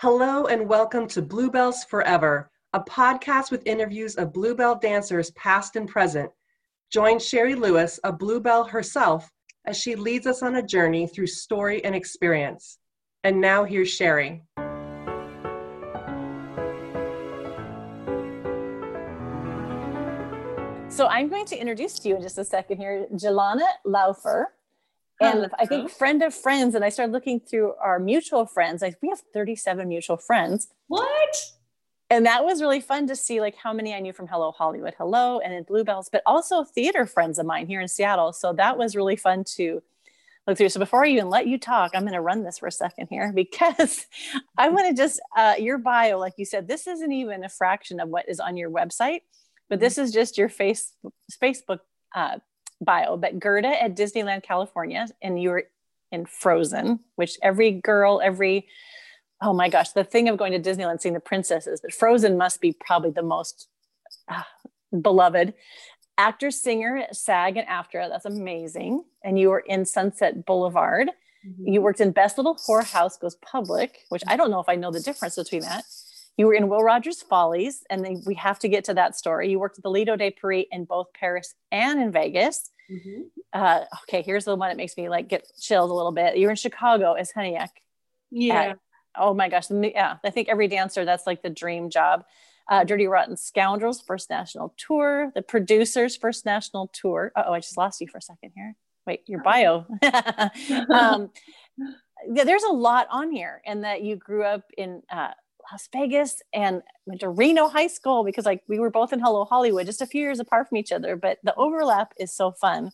Hello and welcome to Bluebells Forever, a podcast with interviews of Bluebell dancers past and present. Join Sherry Lewis, a Bluebell herself, as she leads us on a journey through story and experience. And now here's Sherry. So I'm going to introduce to you in just a second here, Jelana Laufer and I think friend of friends, and I started looking through our mutual friends. Like we have 37 mutual friends. What? And that was really fun to see like how many I knew from Hello Hollywood, Hello, and in Bluebells, but also theater friends of mine here in Seattle. So that was really fun to look through. So before I even let you talk, I'm going to run this for a second here because I want to just uh, your bio, like you said, this isn't even a fraction of what is on your website, but mm-hmm. this is just your face Facebook uh, bio, but Gerda at Disneyland, California, and you were in Frozen, which every girl, every oh my gosh, the thing of going to Disneyland seeing the princesses, but Frozen must be probably the most uh, beloved. Actor, singer, SAG, and AFTRA. That's amazing. And you were in Sunset Boulevard. Mm-hmm. You worked in Best Little Whorehouse Goes Public, which I don't know if I know the difference between that. You were in Will Rogers Follies, and then we have to get to that story. You worked at the Lido de Paris in both Paris and in Vegas. Mm-hmm. Uh, okay, here's the one that makes me like get chilled a little bit. You're in Chicago as Hunyak. Yeah. At, oh my gosh. Yeah. I think every dancer, that's like the dream job. Uh, Dirty Rotten Scoundrels, First National Tour, the producers, First National Tour. Oh, I just lost you for a second here. Wait, your bio. um, yeah, there's a lot on here, and that you grew up in uh, Las Vegas and went to Reno High School because like we were both in Hello Hollywood, just a few years apart from each other. But the overlap is so fun.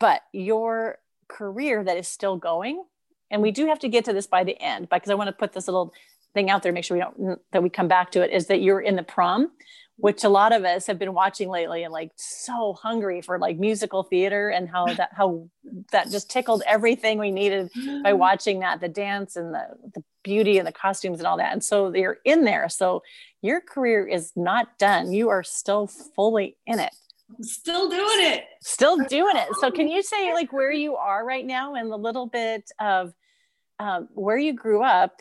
But your career that is still going, and we do have to get to this by the end, because I want to put this little thing out there, make sure we don't that we come back to it, is that you're in the prom which a lot of us have been watching lately and like so hungry for like musical theater and how that how that just tickled everything we needed by watching that the dance and the, the beauty and the costumes and all that. And so you're in there. So your career is not done. You are still fully in it. Still doing it. Still doing it. So can you say like where you are right now and a little bit of um, where you grew up?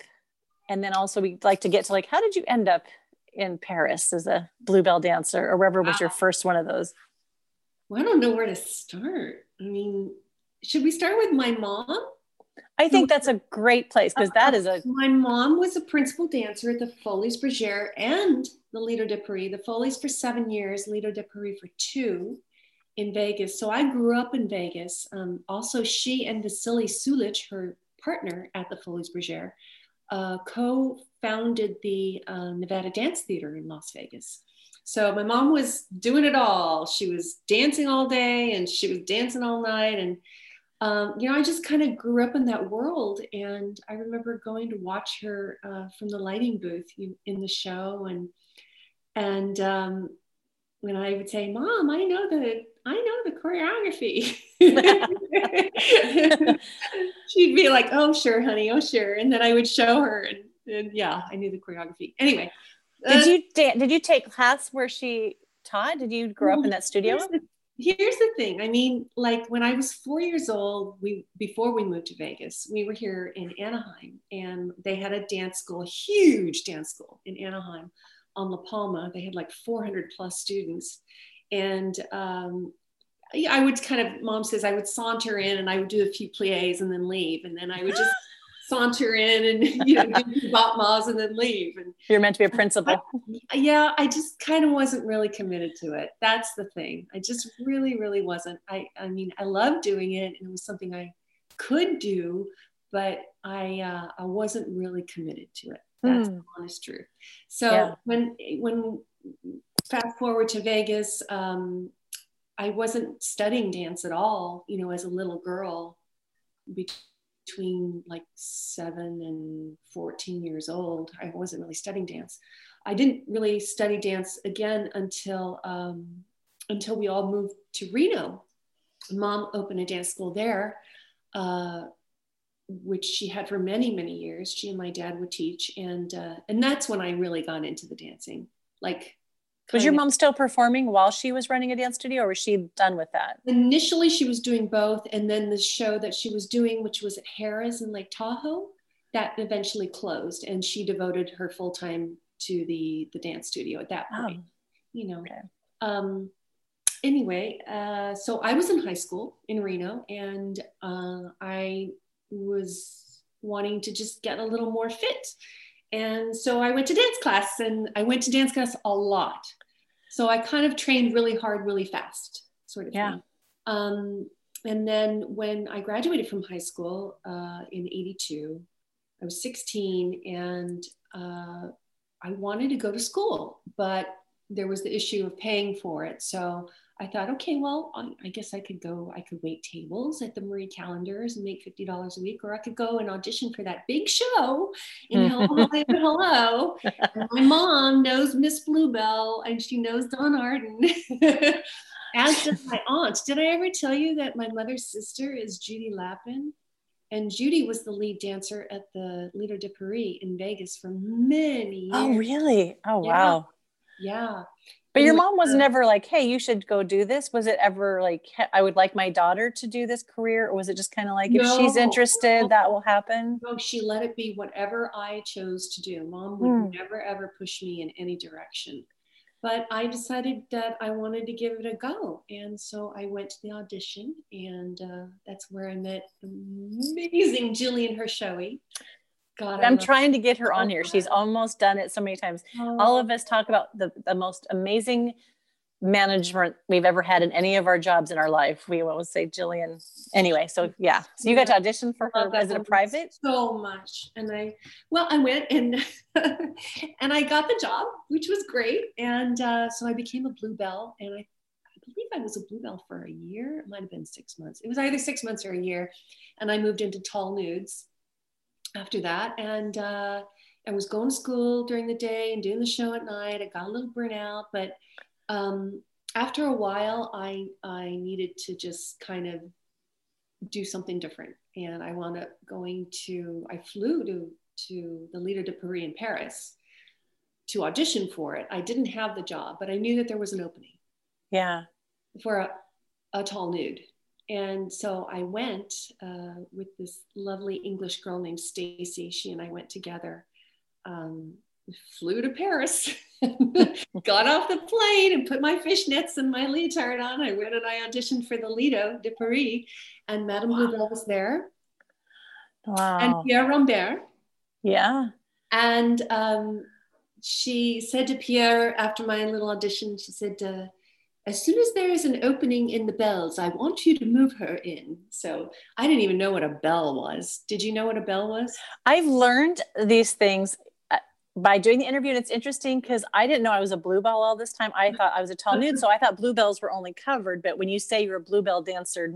And then also we'd like to get to like how did you end up in Paris as a bluebell dancer, or wherever was your first one of those? Well, I don't know where to start. I mean, should we start with my mom? I think that's a great place because that is a. My mom was a principal dancer at the Folies Bergère and the Lido de Paris. The Folies for seven years, Lido de Paris for two in Vegas. So I grew up in Vegas. Um, also, she and Vassili Sulich, her partner at the Folies Bergère, uh, co founded the uh, Nevada Dance Theater in Las Vegas. So my mom was doing it all. She was dancing all day and she was dancing all night. And, um, you know, I just kind of grew up in that world. And I remember going to watch her uh, from the lighting booth in the show. And, and um, when I would say, Mom, I know the I know the choreography. She'd be like, "Oh, sure, honey. Oh, sure." And then I would show her, and, and yeah, I knew the choreography. Anyway, did uh, you did you take class where she taught? Did you grow up in that studio? The, here's the thing. I mean, like when I was four years old, we before we moved to Vegas, we were here in Anaheim, and they had a dance school, huge dance school in Anaheim on La Palma. They had like 400 plus students and um, I would kind of, mom says, I would saunter in and I would do a few plies and then leave. And then I would just saunter in and, you know, do battements and then leave. And you're meant to be a principal. I, yeah, I just kind of wasn't really committed to it. That's the thing. I just really, really wasn't. I, I mean, I loved doing it and it was something I could do, but I, uh, I wasn't really committed to it. That's mm. the honest truth. So yeah. when, when fast forward to Vegas, um, I wasn't studying dance at all, you know, as a little girl between like seven and 14 years old. I wasn't really studying dance. I didn't really study dance again until um, until we all moved to Reno. Mom opened a dance school there, uh, which she had for many many years. She and my dad would teach, and uh, and that's when I really got into the dancing. Like was your mom still performing while she was running a dance studio, or was she done with that? Initially, she was doing both, and then the show that she was doing, which was at Harrah's in Lake Tahoe, that eventually closed, and she devoted her full time to the the dance studio at that point. Oh. You know. Okay. Um, anyway, uh, so I was in high school in Reno, and uh, I was wanting to just get a little more fit. And so I went to dance class, and I went to dance class a lot. So I kind of trained really hard, really fast, sort of yeah. thing. Um, and then when I graduated from high school uh, in 82, I was 16 and uh, I wanted to go to school, but there was the issue of paying for it. So I thought, okay, well, I guess I could go, I could wait tables at the Marie Callender's and make $50 a week, or I could go and audition for that big show in Hello, Hello. my mom knows Miss Bluebell and she knows Don Arden. As does my aunt. Did I ever tell you that my mother's sister is Judy Lappin? And Judy was the lead dancer at the Lido de Paris in Vegas for many oh, years. Oh, really? Oh, yeah. wow. Yeah. But your mom was never like, hey, you should go do this. Was it ever like, I would like my daughter to do this career? Or was it just kind of like, no, if she's interested, no, that will happen? No, she let it be whatever I chose to do. Mom would hmm. never, ever push me in any direction. But I decided that I wanted to give it a go. And so I went to the audition, and uh, that's where I met amazing Jillian Hershowy. God, I'm trying to get her on here. She's almost done it so many times. Oh. All of us talk about the, the most amazing management we've ever had in any of our jobs in our life. We always say Jillian. Anyway, so yeah. So you got to audition for her. It a private? So much. And I well, I went and and I got the job, which was great. And uh, so I became a bluebell and I I believe I was a bluebell for a year. It might have been six months. It was either six months or a year. And I moved into tall nudes after that. And uh, I was going to school during the day and doing the show at night. I got a little burnout, but um, after a while, I, I needed to just kind of do something different. And I wound up going to, I flew to, to the Lido de Paris in Paris to audition for it. I didn't have the job, but I knew that there was an opening. Yeah. For a, a tall nude and so I went uh, with this lovely English girl named Stacy. She and I went together, um, flew to Paris, got off the plane and put my fishnets and my leotard on. I went and I auditioned for the Lido de Paris, and Madame wow. Bluebell was there. Wow. And Pierre Rambert. Yeah. And um, she said to Pierre after my little audition, she said, uh, as soon as there is an opening in the bells, I want you to move her in. So I didn't even know what a bell was. Did you know what a bell was? I've learned these things uh, by doing the interview, and it's interesting because I didn't know I was a bluebell all this time. I thought I was a tall nude, so I thought bluebells were only covered. But when you say you're a bluebell dancer,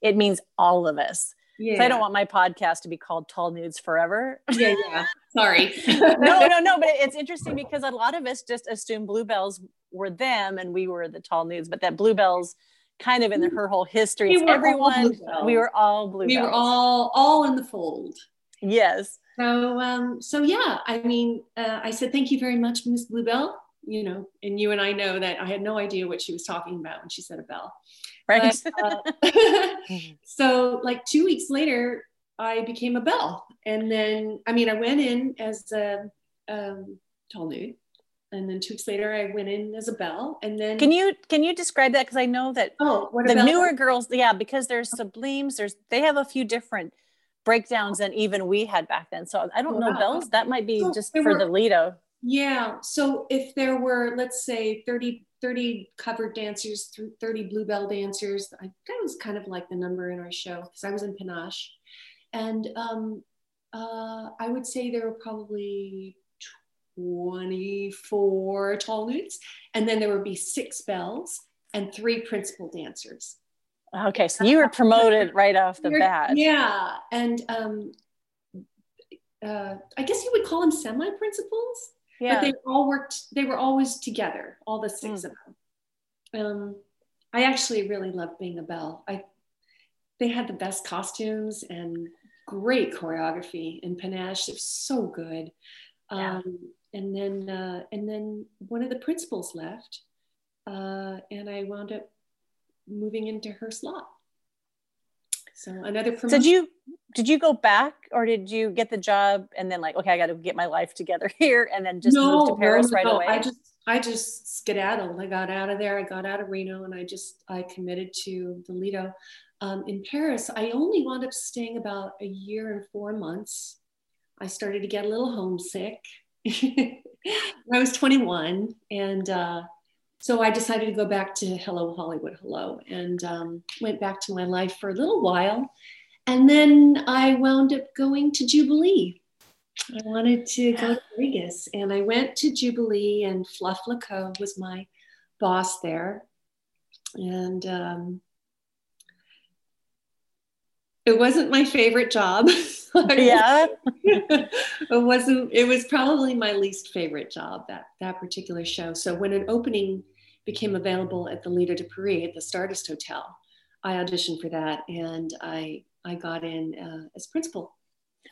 it means all of us. Yeah. So I don't want my podcast to be called Tall Nudes Forever. Yeah, yeah. Sorry. no, no, no. But it's interesting because a lot of us just assume bluebells were them and we were the tall nudes, but that bluebells kind of in the, her whole history. We everyone, we were all bluebells. We were all all in the fold. Yes. So um, so yeah, I mean, uh, I said thank you very much, Miss Bluebell. You know, and you and I know that I had no idea what she was talking about when she said a bell. Right. But, uh, so like two weeks later, I became a bell, and then I mean, I went in as a um, tall nude, and then two weeks later I went in as a bell and then can you can you describe that? Because I know that oh the newer girls yeah because there's sublimes there's they have a few different breakdowns than even we had back then. So I don't know bells that might be so just for were, the Lido. Yeah so if there were let's say 30 30 covered dancers 30 bluebell dancers I, that was kind of like the number in our show because I was in Panache. And um, uh, I would say there were probably 24 tall nudes. And then there would be six bells and three principal dancers. Okay, so you were promoted right off the bat. Yeah, and um, uh, I guess you would call them semi-principals. Yeah. But they all worked. They were always together, all the six mm. of them. Um, I actually really loved being a bell. I they had the best costumes and great choreography in Panache. It was so good. Yeah. And then uh, and then one of the principals left, uh, and I wound up moving into her slot. So another promotion. Did you did you go back or did you get the job and then like okay I got to get my life together here and then just no, move to Paris no, right no. away? I just I just skedaddled. I got out of there. I got out of Reno and I just I committed to the Lido. Um, in Paris, I only wound up staying about a year and four months. I started to get a little homesick. I was 21 and uh, so I decided to go back to Hello Hollywood Hello and um, went back to my life for a little while. And then I wound up going to Jubilee. I wanted to go to Vegas and I went to Jubilee and Fluff LeCoque was my boss there. And um, it wasn't my favorite job. yeah. it wasn't, it was probably my least favorite job, that, that particular show. So when an opening became available at the Lido de Paris at the Stardust Hotel. I auditioned for that and I I got in uh, as principal.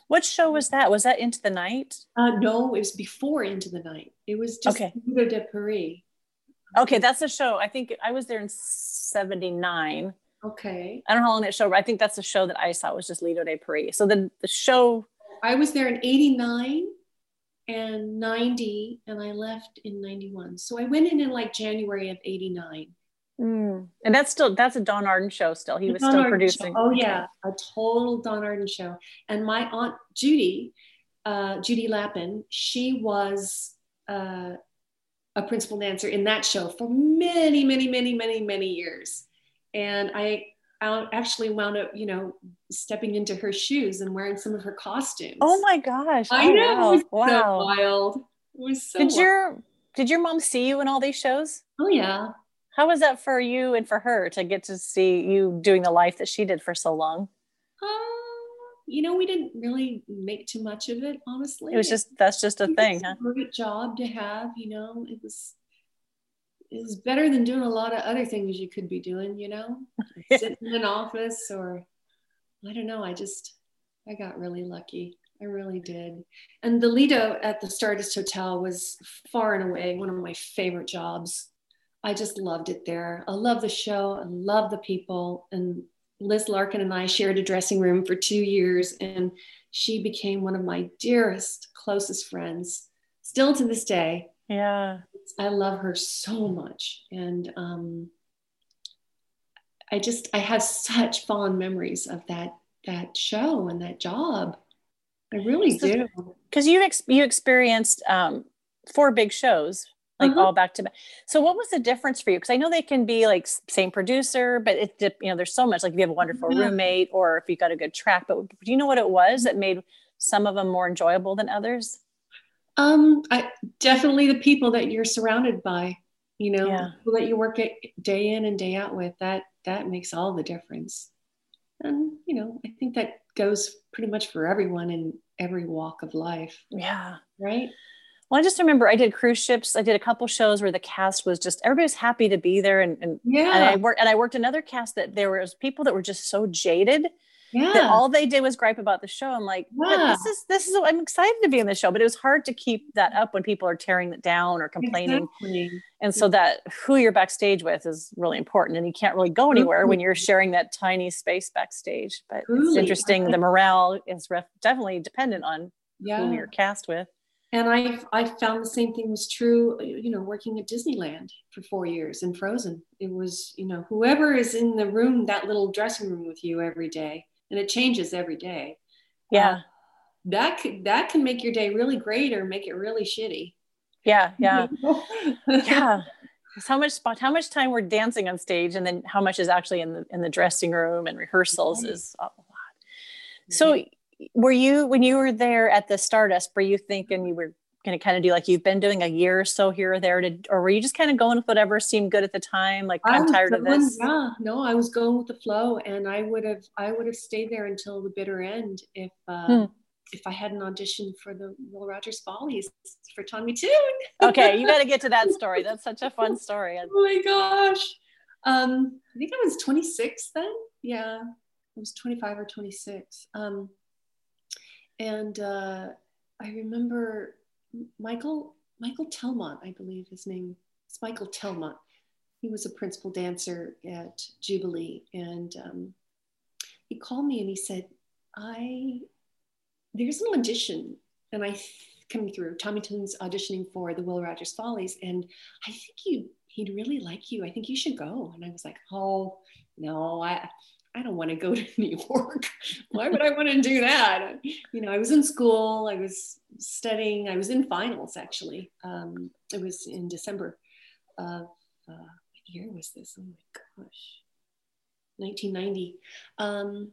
What show was that? Was that Into the Night? Uh, no, it was before Into the Night. It was just okay. Lido de Paris. Okay, that's the show. I think I was there in '79. Okay. I don't know how long that show, but I think that's the show that I saw was just Lido de Paris. So the the show. I was there in '89 and 90 and I left in 91. So I went in in like January of 89. Mm. And that's still that's a Don Arden show still. He was Don still Arden producing. Show. Oh yeah, a total Don Arden show. And my aunt Judy, uh, Judy Lappin, she was uh, a principal dancer in that show for many, many, many, many, many years. And I I actually wound up, you know, stepping into her shoes and wearing some of her costumes. Oh my gosh! I oh, know. Wow. wow. So wild. It was so. Did wild. your Did your mom see you in all these shows? Oh yeah. How was that for you and for her to get to see you doing the life that she did for so long? Uh, you know, we didn't really make too much of it, honestly. It was just that's just a thing, huh? A great job to have. You know, it was is better than doing a lot of other things you could be doing, you know, sitting in an office or I don't know. I just, I got really lucky. I really did. And the Lido at the Stardust Hotel was far and away one of my favorite jobs. I just loved it there. I love the show. I love the people. And Liz Larkin and I shared a dressing room for two years, and she became one of my dearest, closest friends, still to this day. Yeah. I love her so much. And um, I just, I have such fond memories of that, that show and that job. I really so, do. Cause you, ex- you experienced um, four big shows like uh-huh. all back to back. So what was the difference for you? Because I know they can be like same producer, but it you know there's so much like if you have a wonderful yeah. roommate or if you got a good track. But do you know what it was that made some of them more enjoyable than others? Um, I, definitely the people that you're surrounded by, you know, yeah. people that you work at day in and day out with. That that makes all the difference. And you know, I think that goes pretty much for everyone in every walk of life. Yeah. Right. Well, I just remember I did cruise ships. I did a couple shows where the cast was just everybody was happy to be there, and, and yeah. And I worked and I worked another cast that there was people that were just so jaded yeah. that all they did was gripe about the show. I'm like, yeah. this is this is I'm excited to be in the show, but it was hard to keep that up when people are tearing it down or complaining. Exactly. And so that who you're backstage with is really important, and you can't really go anywhere when you're sharing that tiny space backstage. But it's interesting. The morale is ref- definitely dependent on yeah. who you're cast with. And I I found the same thing was true, you know, working at Disneyland for four years in Frozen. It was, you know, whoever is in the room, that little dressing room with you every day, and it changes every day. Yeah. Uh, that could, that can make your day really great or make it really shitty. Yeah, yeah. yeah. how much spot how much time we're dancing on stage and then how much is actually in the in the dressing room and rehearsals is a lot. So were you when you were there at the Stardust, were you thinking you were going to kind of do like you've been doing a year or so here or there to, or were you just kind of going with whatever seemed good at the time? Like I am tired going, of this. Yeah, no, I was going with the flow, and I would have I would have stayed there until the bitter end if uh, hmm. if I hadn't auditioned for the Will Rogers Follies for Tommy Tune. okay, you got to get to that story. That's such a fun story. oh my gosh, um, I think I was 26 then. Yeah, I was 25 or 26. Um, and uh, I remember Michael Michael Telmont, I believe his name is Michael Telmont. He was a principal dancer at Jubilee, and um, he called me and he said, I, there's an audition and I coming through. Tommy Tune's auditioning for the Will Rogers Follies. And I think you, he'd really like you. I think you should go. And I was like, oh, no, I, I don't want to go to New York. Why would I want to do that? You know, I was in school, I was studying, I was in finals actually. Um, it was in December of, uh, what year was this? Oh my gosh, 1990. Um,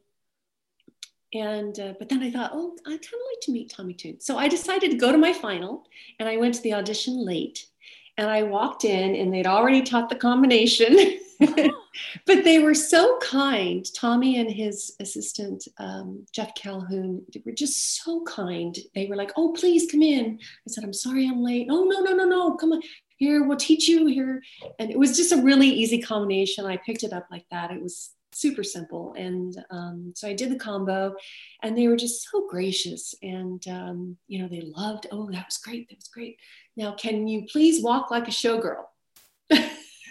and uh, but then I thought, oh, I'd kind of like to meet Tommy Tune. So I decided to go to my final, and I went to the audition late. And I walked in, and they'd already taught the combination. but they were so kind. Tommy and his assistant, um, Jeff Calhoun, they were just so kind. They were like, oh, please come in. I said, I'm sorry I'm late. Oh, no, no, no, no. Come on. Here, we'll teach you here. And it was just a really easy combination. I picked it up like that. It was super simple. And um, so I did the combo and they were just so gracious. And, um, you know, they loved, oh, that was great. That was great. Now, can you please walk like a showgirl?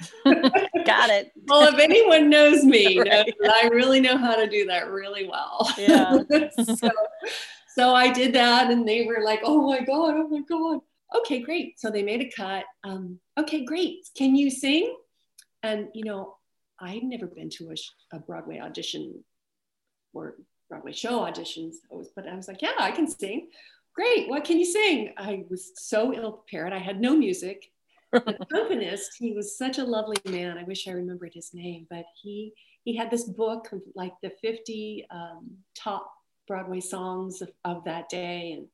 Got it. well, if anyone knows me, right. knows I really know how to do that really well. Yeah. so, so I did that, and they were like, "Oh my god! Oh my god!" Okay, great. So they made a cut. Um, okay, great. Can you sing? And you know, I'd never been to a, a Broadway audition or Broadway show auditions, but I was like, "Yeah, I can sing." Great. What can you sing? I was so ill prepared. I had no music the accompanist, he was such a lovely man. I wish I remembered his name, but he he had this book of like the 50 um, top Broadway songs of, of that day, and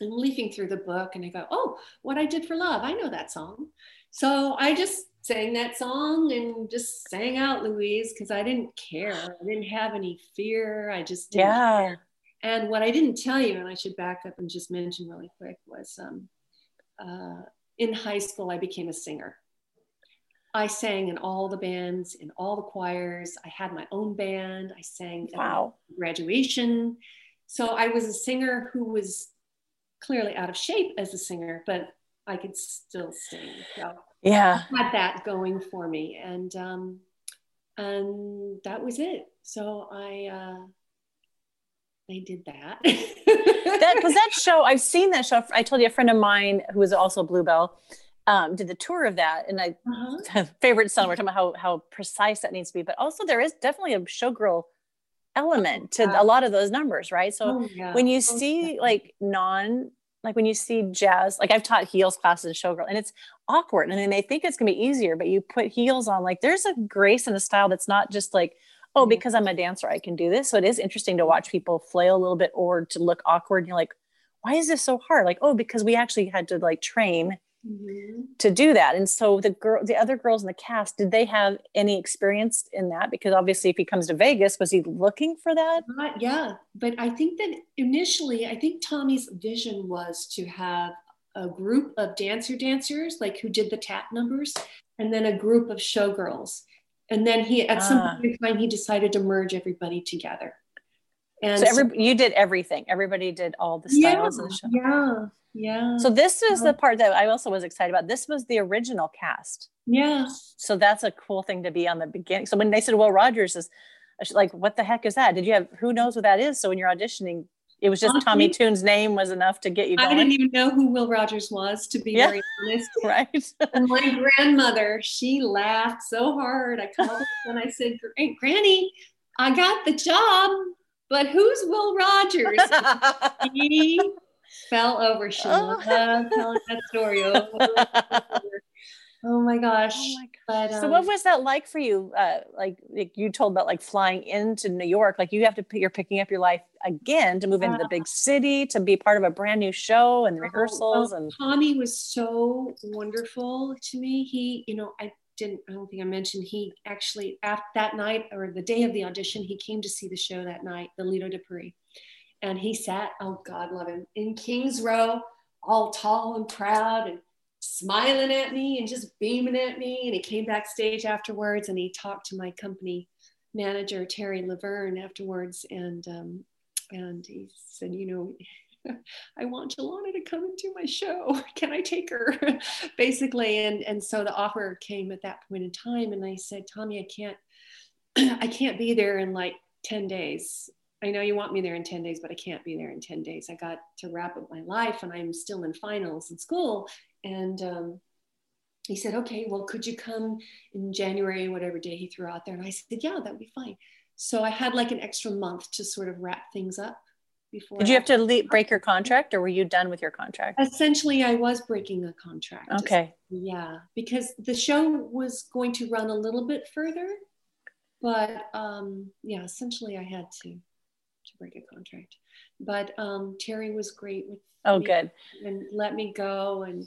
I'm leafing through the book, and I go, "Oh, what I did for love, I know that song." So I just sang that song and just sang out Louise because I didn't care. I didn't have any fear. I just yeah. Care. And what I didn't tell you, and I should back up and just mention really quick, was um, uh, in high school, I became a singer. I sang in all the bands, in all the choirs. I had my own band. I sang wow. at graduation. So I was a singer who was clearly out of shape as a singer, but I could still sing. So yeah, I had that going for me, and um, and that was it. So I uh, they did that. that because that show I've seen that show. I told you a friend of mine who was also Bluebell um, did the tour of that, and I uh-huh. favorite son. We're talking about how how precise that needs to be, but also there is definitely a showgirl element to a lot of those numbers, right? So oh, yeah. when you oh, see like non like when you see jazz, like I've taught heels classes in showgirl, and it's awkward, and then they think it's gonna be easier, but you put heels on, like there's a grace and a style that's not just like oh, because I'm a dancer, I can do this. So it is interesting to watch people flail a little bit or to look awkward. And you're like, why is this so hard? Like, oh, because we actually had to like train mm-hmm. to do that. And so the girl, the other girls in the cast, did they have any experience in that? Because obviously, if he comes to Vegas, was he looking for that? Uh, yeah, but I think that initially, I think Tommy's vision was to have a group of dancer dancers, like who did the tap numbers, and then a group of showgirls and then he at some ah. point in time he decided to merge everybody together. And so, every, so, you did everything. Everybody did all the styles yeah, of the show. yeah yeah. So this is the part that i also was excited about. This was the original cast. Yeah. So that's a cool thing to be on the beginning. So when they said well rogers is like what the heck is that? Did you have who knows what that is? So when you're auditioning it was just Honestly, Tommy Tune's name was enough to get you going. I didn't even know who Will Rogers was, to be yeah. very honest. right. and my grandmother, she laughed so hard. I called her and I said, Granny, I got the job, but who's Will Rogers? he fell over. She oh. loved telling that story over Oh my gosh. Oh my. But, um, so what was that like for you? Uh, like, like you told about like flying into New York, like you have to, you're picking up your life again to move into the big city, to be part of a brand new show and oh, rehearsals. and Tommy was so wonderful to me. He, you know, I didn't, I don't think I mentioned, he actually, after that night or the day of the audition, he came to see the show that night, the Lido de Paris. And he sat, oh God love him, in King's Row, all tall and proud and smiling at me and just beaming at me. And he came backstage afterwards and he talked to my company manager, Terry Laverne, afterwards. And, um, and he said, you know, I want Jelana to come into my show. Can I take her? Basically. And, and so the offer came at that point in time. And I said, Tommy, I can't, I can't be there in like 10 days. I know you want me there in 10 days, but I can't be there in 10 days. I got to wrap up my life and I'm still in finals in school. And um, he said, okay, well, could you come in January, whatever day he threw out there? And I said, yeah, that would be fine. So I had like an extra month to sort of wrap things up before. Did you have to le- break your contract or were you done with your contract? Essentially, I was breaking a contract. Okay. Yeah, because the show was going to run a little bit further, but um, yeah, essentially, I had to to break a contract. But um, Terry was great with Oh, good. And let me go. And,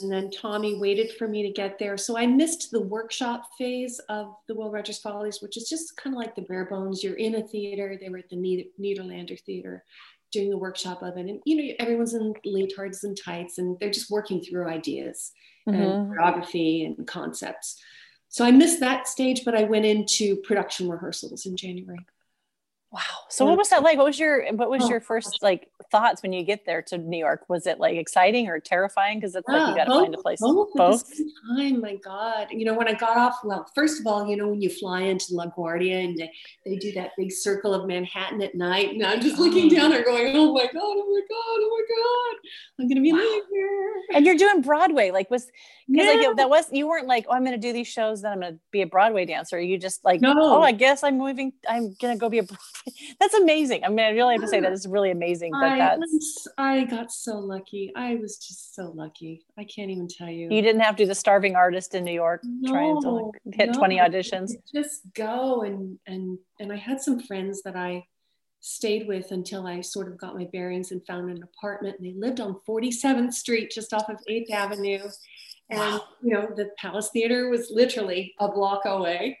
and then Tommy waited for me to get there. So I missed the workshop phase of the Will Rogers Follies, which is just kind of like the bare bones. You're in a theater. They were at the Nederlander Theater doing the workshop of it. And, you know, everyone's in leotards and tights and they're just working through ideas mm-hmm. and choreography and concepts. So I missed that stage, but I went into production rehearsals in January. Wow. So what was that like? What was your what was oh, your first like thoughts when you get there to New York? Was it like exciting or terrifying? Because it's yeah, like you got to find a place. Both. both? time, my God. You know, when I got off, well, first of all, you know, when you fly into LaGuardia and they, they do that big circle of Manhattan at night, and I'm just looking oh. down there going, oh my God, oh my God, oh my God, I'm gonna be wow. living here. And you're doing Broadway, like was because yeah. like that was you weren't like, oh, I'm gonna do these shows, then I'm gonna be a Broadway dancer. You just like, oh, no. oh, I guess I'm moving. I'm gonna go be a. That's amazing. I mean, I really have to say that is really amazing that I, that's. I got so lucky. I was just so lucky. I can't even tell you. You didn't have to do the starving artist in New York no, trying to like hit no, 20 auditions. Just go and and and I had some friends that I stayed with until I sort of got my bearings and found an apartment. And they lived on 47th Street, just off of 8th Avenue. And wow. you know, the Palace Theater was literally a block away.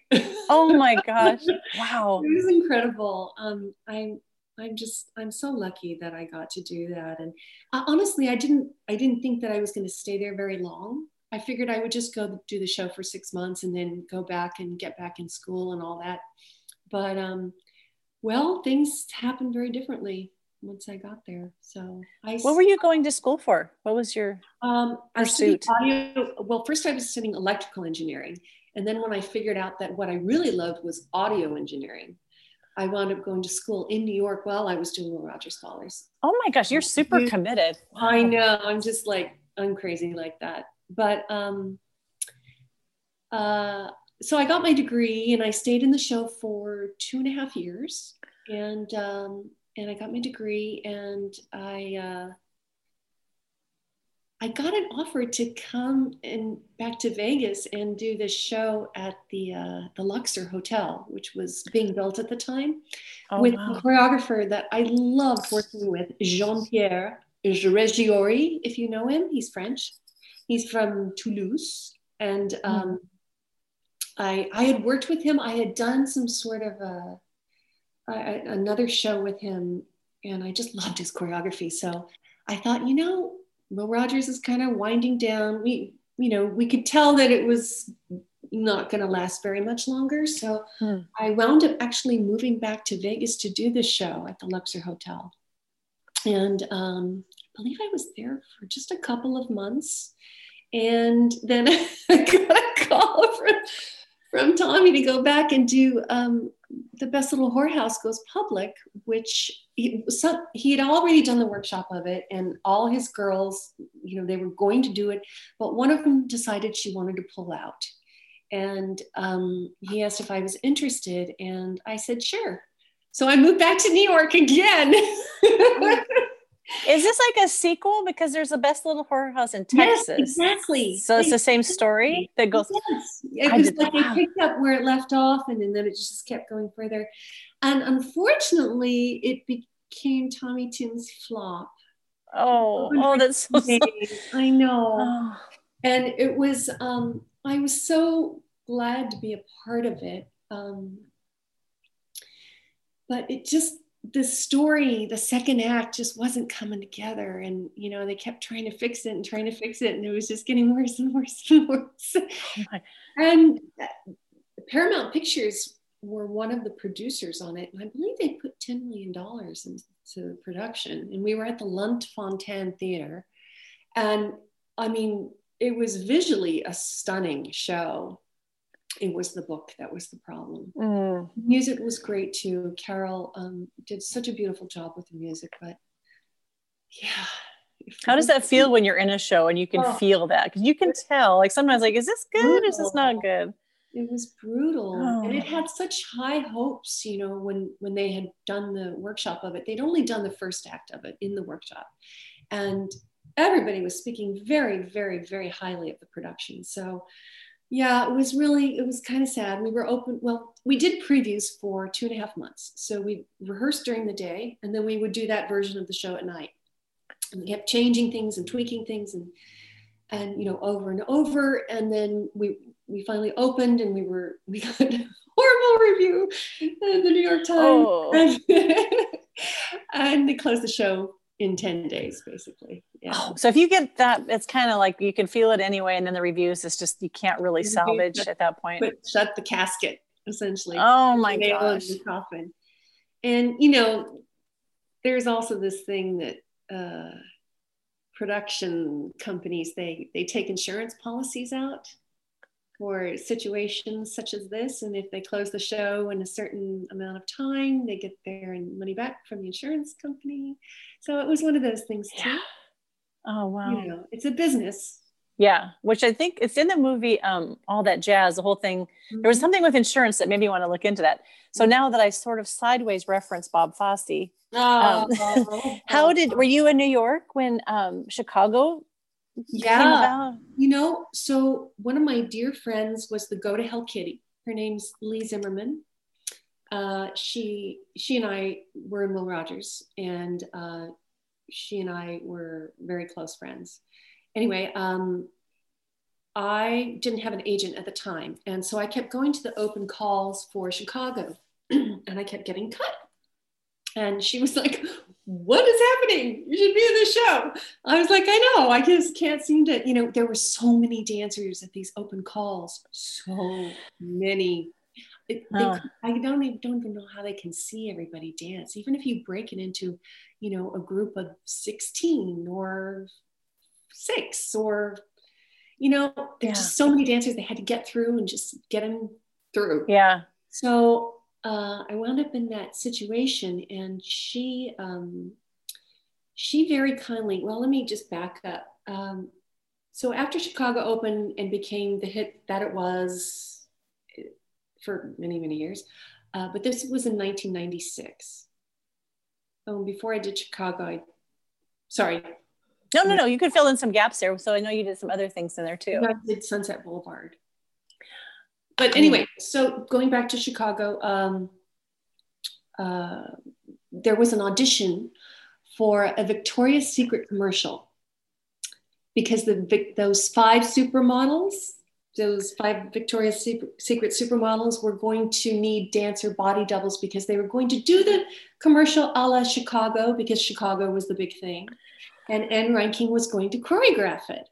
Oh my gosh! Wow, it was incredible. Um, I'm I'm just I'm so lucky that I got to do that. And uh, honestly, I didn't I didn't think that I was going to stay there very long. I figured I would just go do the show for six months and then go back and get back in school and all that. But um, well, things happened very differently once I got there. So I. What were you going to school for? What was your um, pursuit? audio. Well, first I was studying electrical engineering, and then when I figured out that what I really loved was audio engineering, I wound up going to school in New York while I was doing Will Rogers Follies. Oh my gosh, you're super committed. I know. I'm just like I'm crazy like that. But um, uh, so I got my degree and I stayed in the show for two and a half years, and um, and I got my degree, and I uh, I got an offer to come and back to Vegas and do this show at the uh, the Luxor Hotel, which was being built at the time, oh, with wow. a choreographer that I loved working with, Jean Pierre Reggiori, if you know him. He's French. He's from Toulouse, and hmm. um, mm. I I had worked with him. I had done some sort of a I, another show with him, and I just loved his choreography. So I thought, you know, Will Rogers is kind of winding down. We, you know, we could tell that it was not going to last very much longer. So hmm. I wound up actually moving back to Vegas to do this show at the Luxor Hotel. And um, I believe I was there for just a couple of months. And then I got a call from, from Tommy to go back and do um, the best little whorehouse goes public, which he, some, he had already done the workshop of it, and all his girls, you know, they were going to do it, but one of them decided she wanted to pull out, and um, he asked if I was interested, and I said sure. So I moved back to New York again. Is this like a sequel? Because there's a best little Whorehouse in Texas. Yes, exactly. So it's the same story that goes. Yes. It was like they picked up where it left off and, and then it just kept going further. And unfortunately, it became Tommy Tune's flop. Oh, oh, that's so sad. I know. Oh. And it was, um, I was so glad to be a part of it. Um, but it just the story, the second act just wasn't coming together. And, you know, they kept trying to fix it and trying to fix it. And it was just getting worse and worse and worse. Oh and uh, Paramount Pictures were one of the producers on it. And I believe they put $10 million into the production. And we were at the Lunt-Fontanne Theater. And I mean, it was visually a stunning show. It was the book that was the problem. Mm. Music was great too. Carol um, did such a beautiful job with the music, but yeah. How does that feel when you're in a show and you can Oh. feel that? Because you can tell, like sometimes, like, is this good? Is this not good? It was brutal, and it Oh. had such high hopes. You know, when when they had done the workshop of it, they'd only done the first act of it in the workshop, and everybody was speaking very, very, very highly of the production. So, yeah, it was really it was kind of sad. We were open. Well, we did previews for two and a half months. So we rehearsed during the day, and then we would do that version of the show at night. And we kept changing things and tweaking things and and you know over and over and then we we finally opened and we were we got a horrible review in the new york times Oh, and they closed the show in 10 days basically. Yeah. Oh, so if you get that, it's kind of like you can feel it anyway, and then the reviews, it's just you can't really salvage at that point. but shut the casket essentially. Oh my nail gosh. the coffin. And you know there's also this thing that uh, production companies they they take insurance policies out for situations such as this and if they close the show in a certain amount of time they get their money back from the insurance company so it was one of those things too Oh wow. you know it's a business Yeah, which I think it's in the movie um all that jazz, the whole thing. There Mm-hmm. was something with insurance that made me want to look into that. So now that I sort of sideways reference Bob Fosse, um, Oh, how did were you in New York when um Chicago came yeah? You know, so one of my dear friends was the Go to Hell Kitty. Her name's Leigh Zimmerman. Uh, she she and I were in Will Rogers, and uh, she and I were very close friends. Anyway, um, I didn't have an agent at the time, and so I kept going to the open calls for Chicago, and I kept getting cut. And she was like, "What is happening? You should be in this show." I was like, I know. I just can't seem to, you know, there were so many dancers at these open calls, so many. It- they- Oh. I don't even don't even know how they can see everybody dance. Even if you break it into, you know, a group of 16 or six or, you know, there's Yeah. just so many dancers they had to get through and just get them through. Yeah. So uh, I wound up in that situation, and she um, she very kindly. Well, let me just back up. Um, so after Chicago opened and became the hit that it was eh, for many many years, uh, but this was in 1996. Oh, before I did Chicago, I sorry, No, no, no. You could fill in some gaps there. So I know you did some other things in there too. I did Sunset Boulevard. But anyway, so going back to Chicago, um, uh, there was an audition for a Victoria's Secret commercial because the those five supermodels, those five Victoria's Secret supermodels, were going to need dancer body doubles because they were going to do the commercial a la Chicago because Chicago was the big thing, and Ann Reinking was going to choreograph it.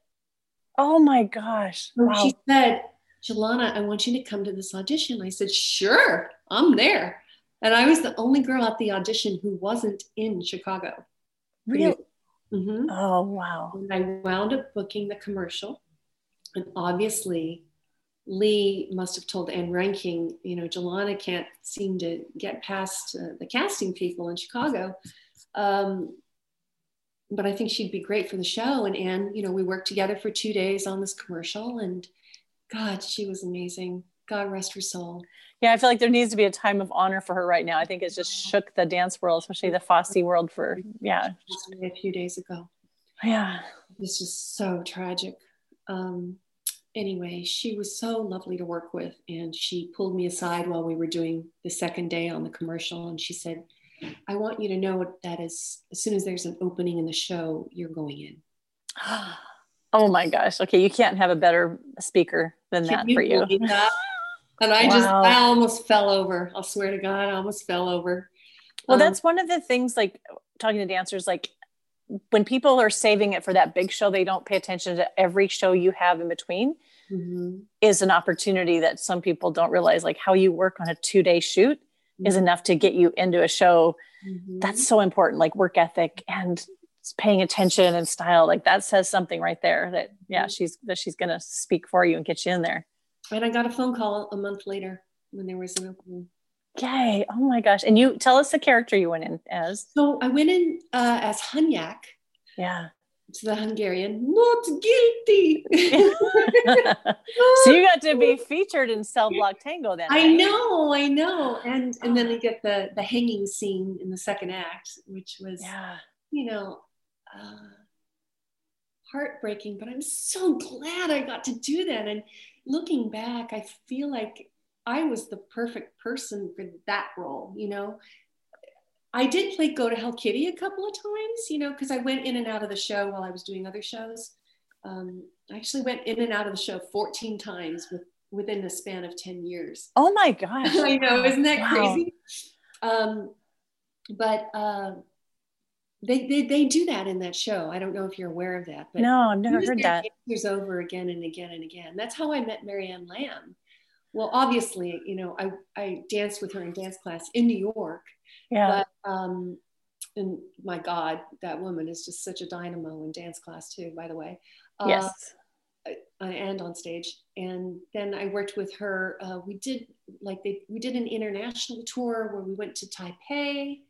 Oh my gosh. Wow. She said, Jelana, I want you to come to this audition. I said, sure, I'm there. And I was the only girl at the audition who wasn't in Chicago. Really? Mhm. Oh wow. And I wound up booking the commercial. And obviously, Leigh must have told Ann Reinking, you know, Jelana can't seem to get past uh, the casting people in Chicago. Um, but I think she'd be great for the show. And Ann, you know, we worked together for two days on this commercial. And God, she was amazing. God rest her soul. Yeah, I feel like there needs to be a time of honor for her right now. I think it just shook the dance world, especially the Fosse world for yeah. A few days ago. Yeah. It's just so tragic. Um, anyway, she was so lovely to work with, and she pulled me aside while we were doing the second day on the commercial, and she said, "I want you to know that as as soon as there's an opening in the show, you're going in." Oh my gosh. Okay, you can't have a better speaker than that Can for you. that? And I just I almost fell over. I'll swear to God, I almost fell over. Well, Um, that's one of the things like talking to dancers like when people are saving it for that big show, they don't pay attention to every show you have in between mhm. is an opportunity that some people don't realize like how you work on a 2-day shoot is enough to get you into a show. Mhm. That's so important like work ethic and paying attention and style like that says something right there that yeah, she's that she's to speak for you and get you in there. and I got a phone call a month later when there was an opening. Yay. Oh my gosh. And you tell us the character you went in as. So I went in uh, as Hunyak. Yeah. To the Hungarian, not guilty. so you got to be featured in Cell Block Tango then. I know, I know. And and then we get the the hanging scene in the second act, which was yeah. you know, uh, heartbreaking, but I'm so glad I got to do that. And looking back, I feel like I was the perfect person for that role, you know. I did play Go to Hell Kitty a couple of times, you know, because I went in and out of the show while I was doing other shows. Um, I actually went in and out of the show 14 times with, within the span of 10 years. Oh my gosh. I know, isn't that wow. crazy? Um, but uh, they, they, they do that in that show. I don't know if you're aware of that. But no, I've never heard that. Years over again and again and again. That's how I met Mary Ann Lamb. Well, obviously, you know, I, I danced with her in dance class in New York. Yeah. But, um, and my God, that woman is just such a dynamo in dance class too, by the way. Uh, yes. And on stage. And then I worked with her. Uh, we did like they, we did an international tour where we went to Taipei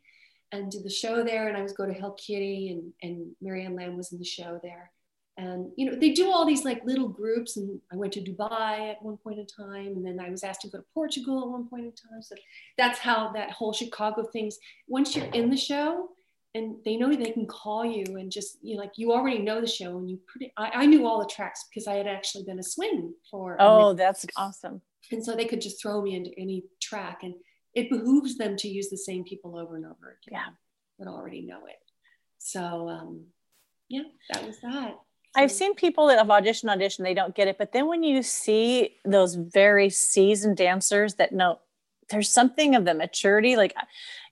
and did the show there. And I was go to Hell Kitty and, and Mary Ann Lamb was in the show there. And, you know, they do all these like little groups. And I went to Dubai at one point in time. And then I was asked to go to Portugal at one point in time. So that's how that whole Chicago things, once you're in the show, and they know they can call you and just you know, like you already know the show and you pretty I, I, knew all the tracks because I had actually been a swing for oh that's awesome and so they could just throw me into any track and it behooves them to use the same people over and over again. Yeah. That already know it. So um, yeah that was that. I've seen people that have auditioned audition they don't get it. But then when you see those very seasoned dancers that know there's something of the maturity like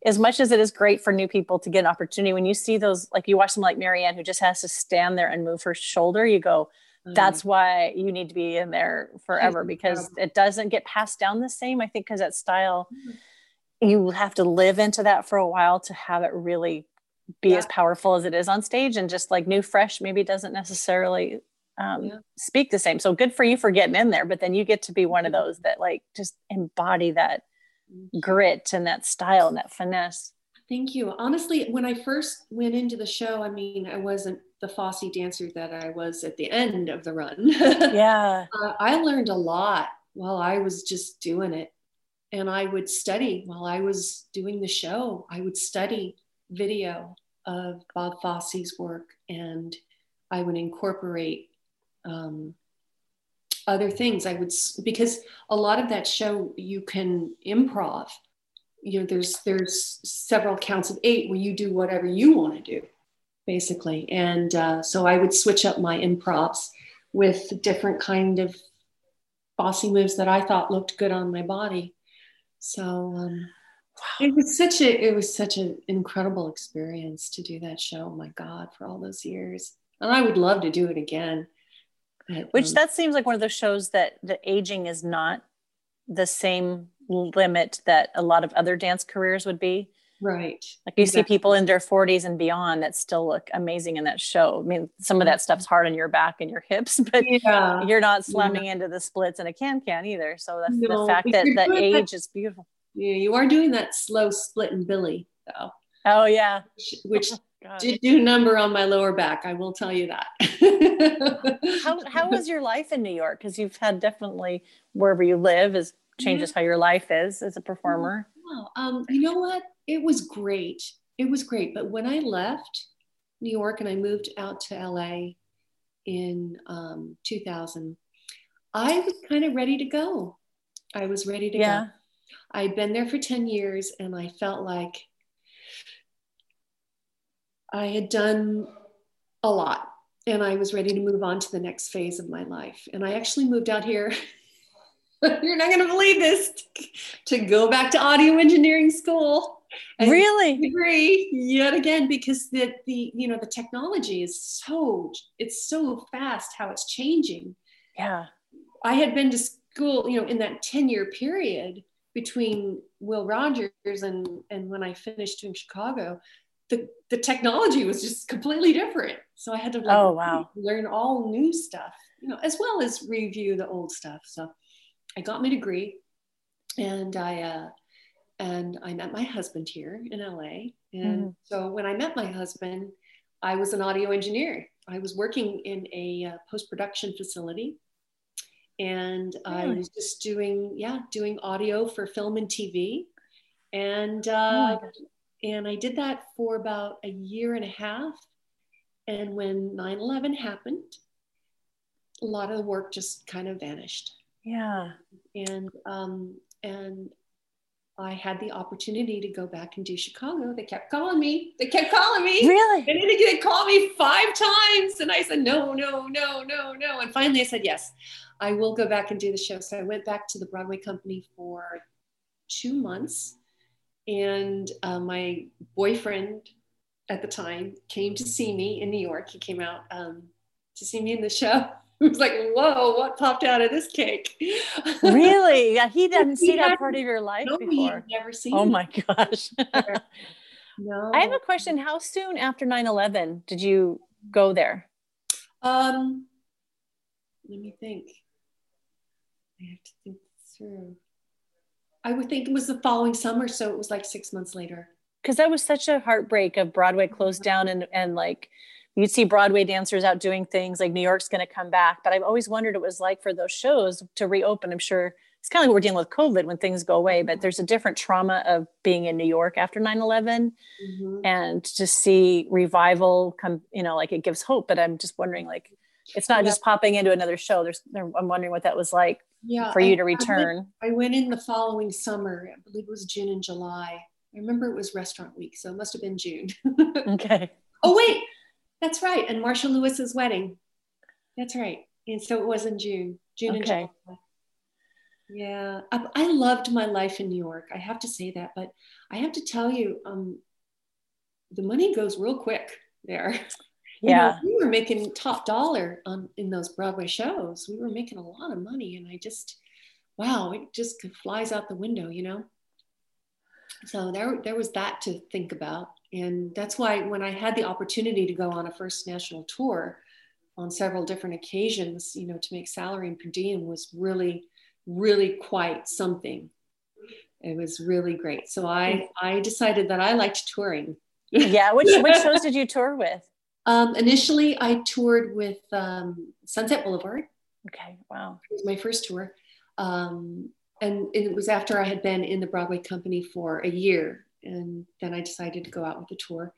as much as it is great for new people to get an opportunity when you see those like you watch someone like mary ann who just has to stand there and move her shoulder you go Mm-hmm. that's why you need to be in there forever because it doesn't get passed down the same i think because that style mm-hmm. You have to live into that for a while to have it really be yeah. as powerful as it is on stage and just like new fresh maybe doesn't necessarily um, yeah. speak the same so good for you for getting in there but then you get to be one of those that like just embody that mm-hmm. grit and that style and that finesse Thank you. Honestly, when I first went into the show, I mean, I wasn't the Fosse dancer that I was at the end of the run. yeah. Uh, I learned a lot while I was just doing it. And I would study while I was doing the show. I would study video of Bob Fosse's work and I would incorporate um, other things. I would, because a lot of that show you can improv you know there's there's several counts of eight where you do whatever you want to do basically and uh, so i would switch up my improvs with different kind of Fosse moves that i thought looked good on my body so um, it was such a it was such an incredible experience to do that show. Oh my god for all those years. And i would love to do it again which um, that seems like one of those shows that the aging is not the same limit that a lot of other dance careers would be. Right. Like you exactly. see people in their 40s and beyond that still look amazing in that show. I mean, some of that mm-hmm. stuff's hard on your back and your hips, but yeah. you're not slamming yeah. into the splits in a can can either. So that's no, the fact that that age that, is beautiful. Yeah, you are doing that slow split and Billy though. Oh yeah. Which, which oh, did do number on my lower back. I will tell you that. how how was your life in New York? Because you've had definitely wherever you live is mm-hmm. changes yeah. how your life is as a performer? Wow. Um, you know what? It was great. It was great. But when I left New York and I moved out to LA in um, 2000, I was kind of ready to go. I was ready to yeah. go. I'd been there for 10 years and I felt like I had done a lot and I was ready to move on to the next phase of my life. And I actually moved out here you're not going to believe this. To go back to audio engineering school really? degree yet again because the the you know the technology is so it's so fast how it's changing. Yeah. I had been to school you know in that 10 year period between will rogers and and when i finished in chicago the the technology was just completely different. So i had to like oh wow. learn all new stuff you know as well as review the old stuff. So I got my degree, and I uh, and I met my husband here in LA. And mm. so when I met my husband, I was an audio engineer. I was working in a uh, post production facility, and? I was just doing yeah doing audio for film and TV, and uh, oh and I did that for about a year and a half. And when 9 11 happened, a lot of the work just kind of vanished. Yeah. And, um, and I had the opportunity to go back and do Chicago. They kept calling me. They kept calling me. Really? They, they called me five times. And I said, no, no, no, no, no. And finally I said, yes, I will go back and do the show. So I went back to the Broadway company for two months and uh, my boyfriend at the time came to see me in New York. He came out um, to see me in the show. He was like, "Whoa, what popped out of this cake?" really? Yeah, he didn't see that part of your life no, before. never seen. Oh my gosh. no. I have a question. How soon after 9/11 did you go there? Um, let me think. I have to think through. I would think it was the following summer, so it was like six months later. Because that was such a heartbreak of Broadway closed down and and like you'd see Broadway dancers out doing things like New York's going to come back. But I've always wondered what it was like for those shows to reopen. I'm sure it's kind of like what we're dealing with COVID when things go away, but there's a different trauma of being in New York after 9 11 mm-hmm. and to see revival come, you know, like it gives hope. But I'm just wondering, like, it's not yeah. just popping into another show. There's, I'm wondering what that was like yeah, for you I, to return? I went, I went, in the following summer. I believe it was June and July. I remember it was restaurant week, so it must have been June. okay. Oh wait, that's right. And Marshall Lewis's wedding. That's right. And so it was in June. June okay. and July. Yeah, I, I, loved my life in New York. I have to say that, but I have to tell you, um, the money goes real quick there. yeah you know, we were making top dollar on in those broadway shows we were making a lot of money and i just wow it just flies out the window you know so there there was that to think about and that's why when i had the opportunity to go on a first national tour on several different occasions you know to make salary and per diem was really really quite something it was really great so i i decided that i liked touring yeah which which shows did you tour with um, initially, I toured with um, Sunset Boulevard. Okay, wow. It was my first tour. Um, and it was after I had been in the Broadway company for a year. And then I decided to go out with the tour.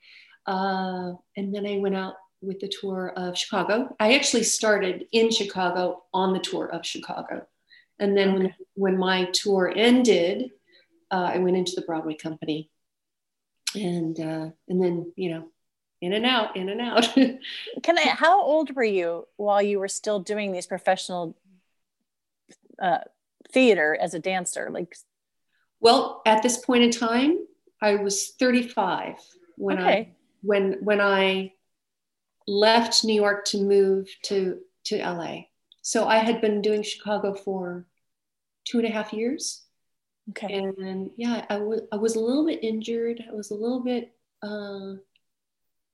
Uh, and then I went out with the tour of Chicago. I actually started in Chicago on the tour of Chicago. And then when, when my tour ended, uh, I went into the Broadway company. And, uh, and then, you know, in and out, in and out. Can I? How old were you while you were still doing these professional uh, theater as a dancer? Like, well, at this point in time, I was 35 when okay. I when when I left New York to move to to LA. So I had been doing Chicago for two and a half years. Okay. And yeah, I was I was a little bit injured. I was a little bit uh,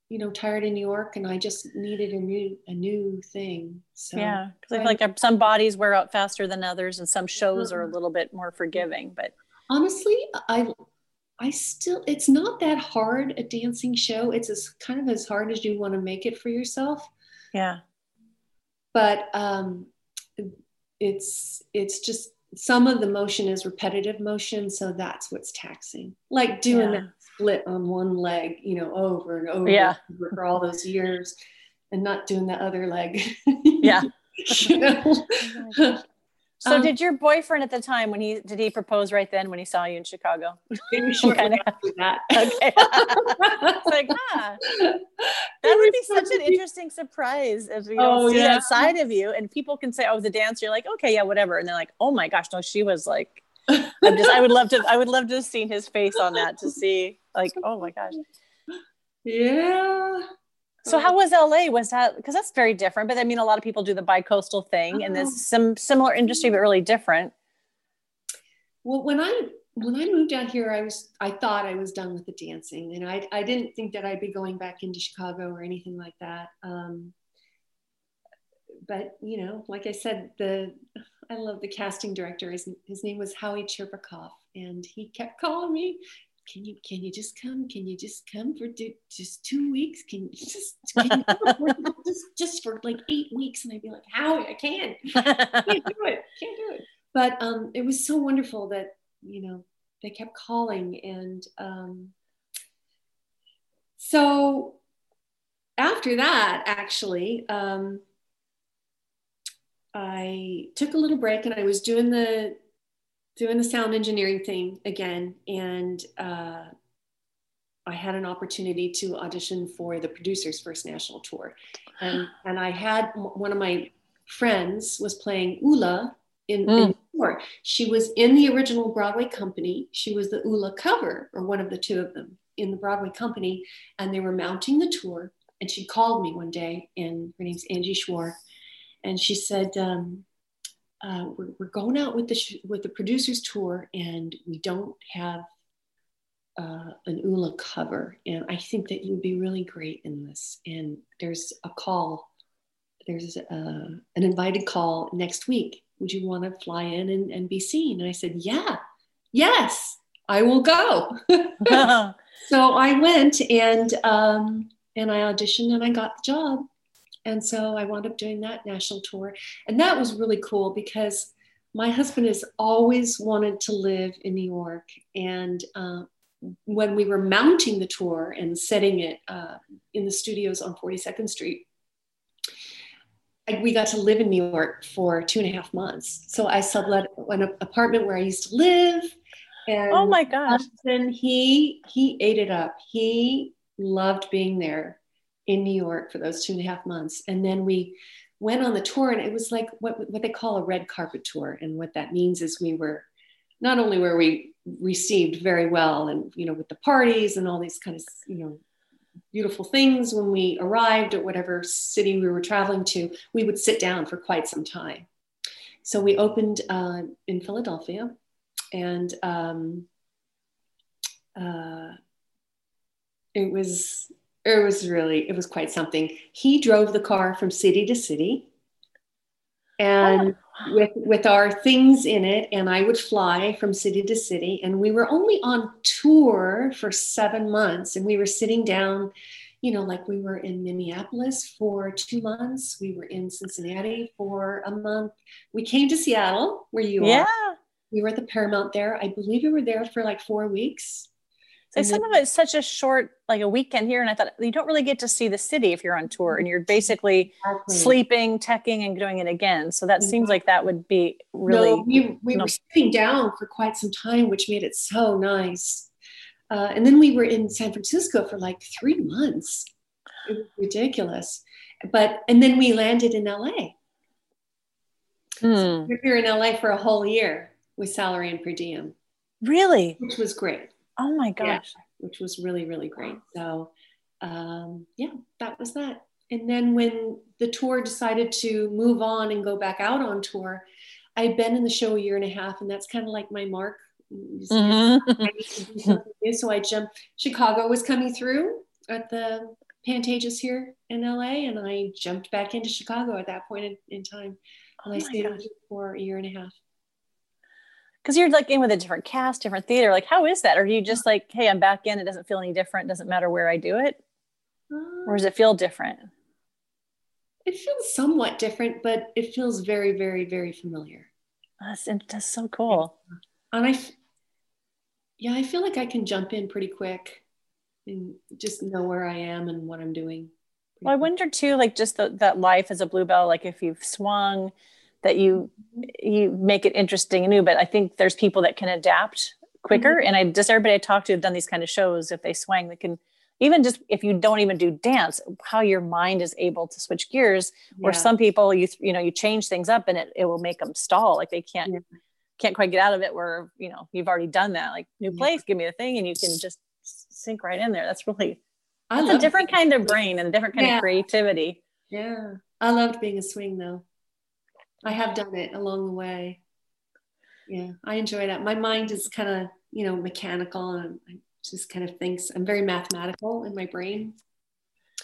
you know tired in New York and I just needed a new a new thing. So yeah, because I feel like some bodies wear out faster than others, and some shows are a uh-huh. little bit more forgiving. But honestly, I I still it's not that hard a dancing show. It's as kind of as hard as you want to make it for yourself. Yeah. But um, it's it's just some of the motion is repetitive motion, so that's what's taxing. Like doing yeah split on one leg, you know, over and over, yeah. for all those years and not doing the other leg. yeah. you know? So um, did your boyfriend at the time when he did he propose right then when he saw you in Chicago? kind of that. Okay. like, huh. That would be such an interesting surprise if you don't oh, see yeah. that side of you and people can say, Oh, the dance, you're like, okay, yeah, whatever. And they're like, Oh my gosh, no, she was like I'm just I would love to I would love to have seen his face on that to see like oh my gosh. Yeah. So how was LA? Was that because that's very different? But I mean, a lot of people do the bi-coastal thing, and there's uh-huh. some similar industry, but really different. Well, when I when I moved out here, I was I thought I was done with the dancing, and I I didn't think that I'd be going back into Chicago or anything like that. Um, but you know, like I said, the I love the casting director. His, his name was Howie Cherpakov, and he kept calling me. Can you can you just come? Can you just come for just two weeks? Can you just can you just just for like eight weeks? And I'd be like, how I can't, can't do it, can't do it. But um, it was so wonderful that you know they kept calling, and um, so after that, actually. Um, I took a little break and I was doing the doing the sound engineering thing again, and uh, I had an opportunity to audition for the Producers First National Tour, and and I had one of my friends was playing Ulla in, mm. in the tour. She was in the original Broadway company. She was the Ulla cover, or one of the two of them in the Broadway company, and they were mounting the tour. And she called me one day, and her name's Angie Schworer and she said, um, uh, we're, we're, going out with the sh- with the producers tour, and we don't have uh, an Ulla cover, and I think that you'd be really great in this. And there's a call, there's a, an invited call next week. Would you want to fly in and, and be seen? And I said, Yeah, yes, I will go. so I went and um, and I auditioned and I got the job. And so I wound up doing that national tour. And that was really cool because my husband has always wanted to live in New York. And uh, when we were mounting the tour and setting it uh, in the studios on 42nd Street, we got to live in New York for two and a half months. So I sublet an apartment where I used to live. And oh my gosh. And he he ate it up. He loved being there in New York for those two and a half months. And then we went on the tour, and it was like what, what they call a red carpet tour. And what that means is we were not only were we received very well, and you know, with the parties and all these kind of you know beautiful things when we arrived at whatever city we were traveling to, we would sit down for quite some time. So we opened uh, in Philadelphia, and um, uh, it was it was really it was quite something he drove the car from city to city and oh. with with our things in it and i would fly from city to city and we were only on tour for seven months and we were sitting down you know like we were in minneapolis for two months we were in cincinnati for a month we came to seattle where you are. yeah. are we were at the paramount there i believe we were there for like four weeks so some of it's such a short, like a weekend here, and I thought you don't really get to see the city if you're on tour, and you're basically exactly. sleeping, teching, and doing it again. So that seems like that would be really. No, we we no. were sitting down for quite some time, which made it so nice. Uh, and then we were in San Francisco for like three months. It was ridiculous, but and then we landed in LA. Hmm. So we were in LA for a whole year with salary and per diem. Really, which was great. Oh my gosh. Yeah, which was really, really great. So, um, yeah, that was that. And then when the tour decided to move on and go back out on tour, I'd been in the show a year and a half, and that's kind of like my mark. Mm-hmm. I so I jumped. Chicago was coming through at the Pantages here in LA, and I jumped back into Chicago at that point in, in time. And oh I stayed for a year and a half because you're like in with a different cast, different theater. Like, how is that? Are you just like, hey, I'm back in. It doesn't feel any different. Doesn't matter where I do it, or does it feel um, different? It feels somewhat different, but it feels very, very, very familiar. That's that's so cool. And I, yeah, I feel like I can jump in pretty quick and just know where I am and what I'm doing. Well, I wonder too, like just the, that life as a bluebell, like if you've swung that you you make it interesting and new but i think there's people that can adapt quicker. Mm-hmm. and i just everybody i talk to have done these kind of shows if they swing they can even just if you don't even do dance how your mind is able to switch gears. Yeah. or some people you you know you change things up and it, it will make them stall. Like they can't yeah. can't quite get out of it where you know you've already done that. Like new place give me the thing and you can just sink right in there. That's really that's a different kind of brain and a different kind yeah. of creativity. Yeah. I loved being a swing though I have done it along the way. Yeah, I enjoy that. My mind is kind of, you know, mechanical and I just kind of thinks I'm very mathematical in my brain.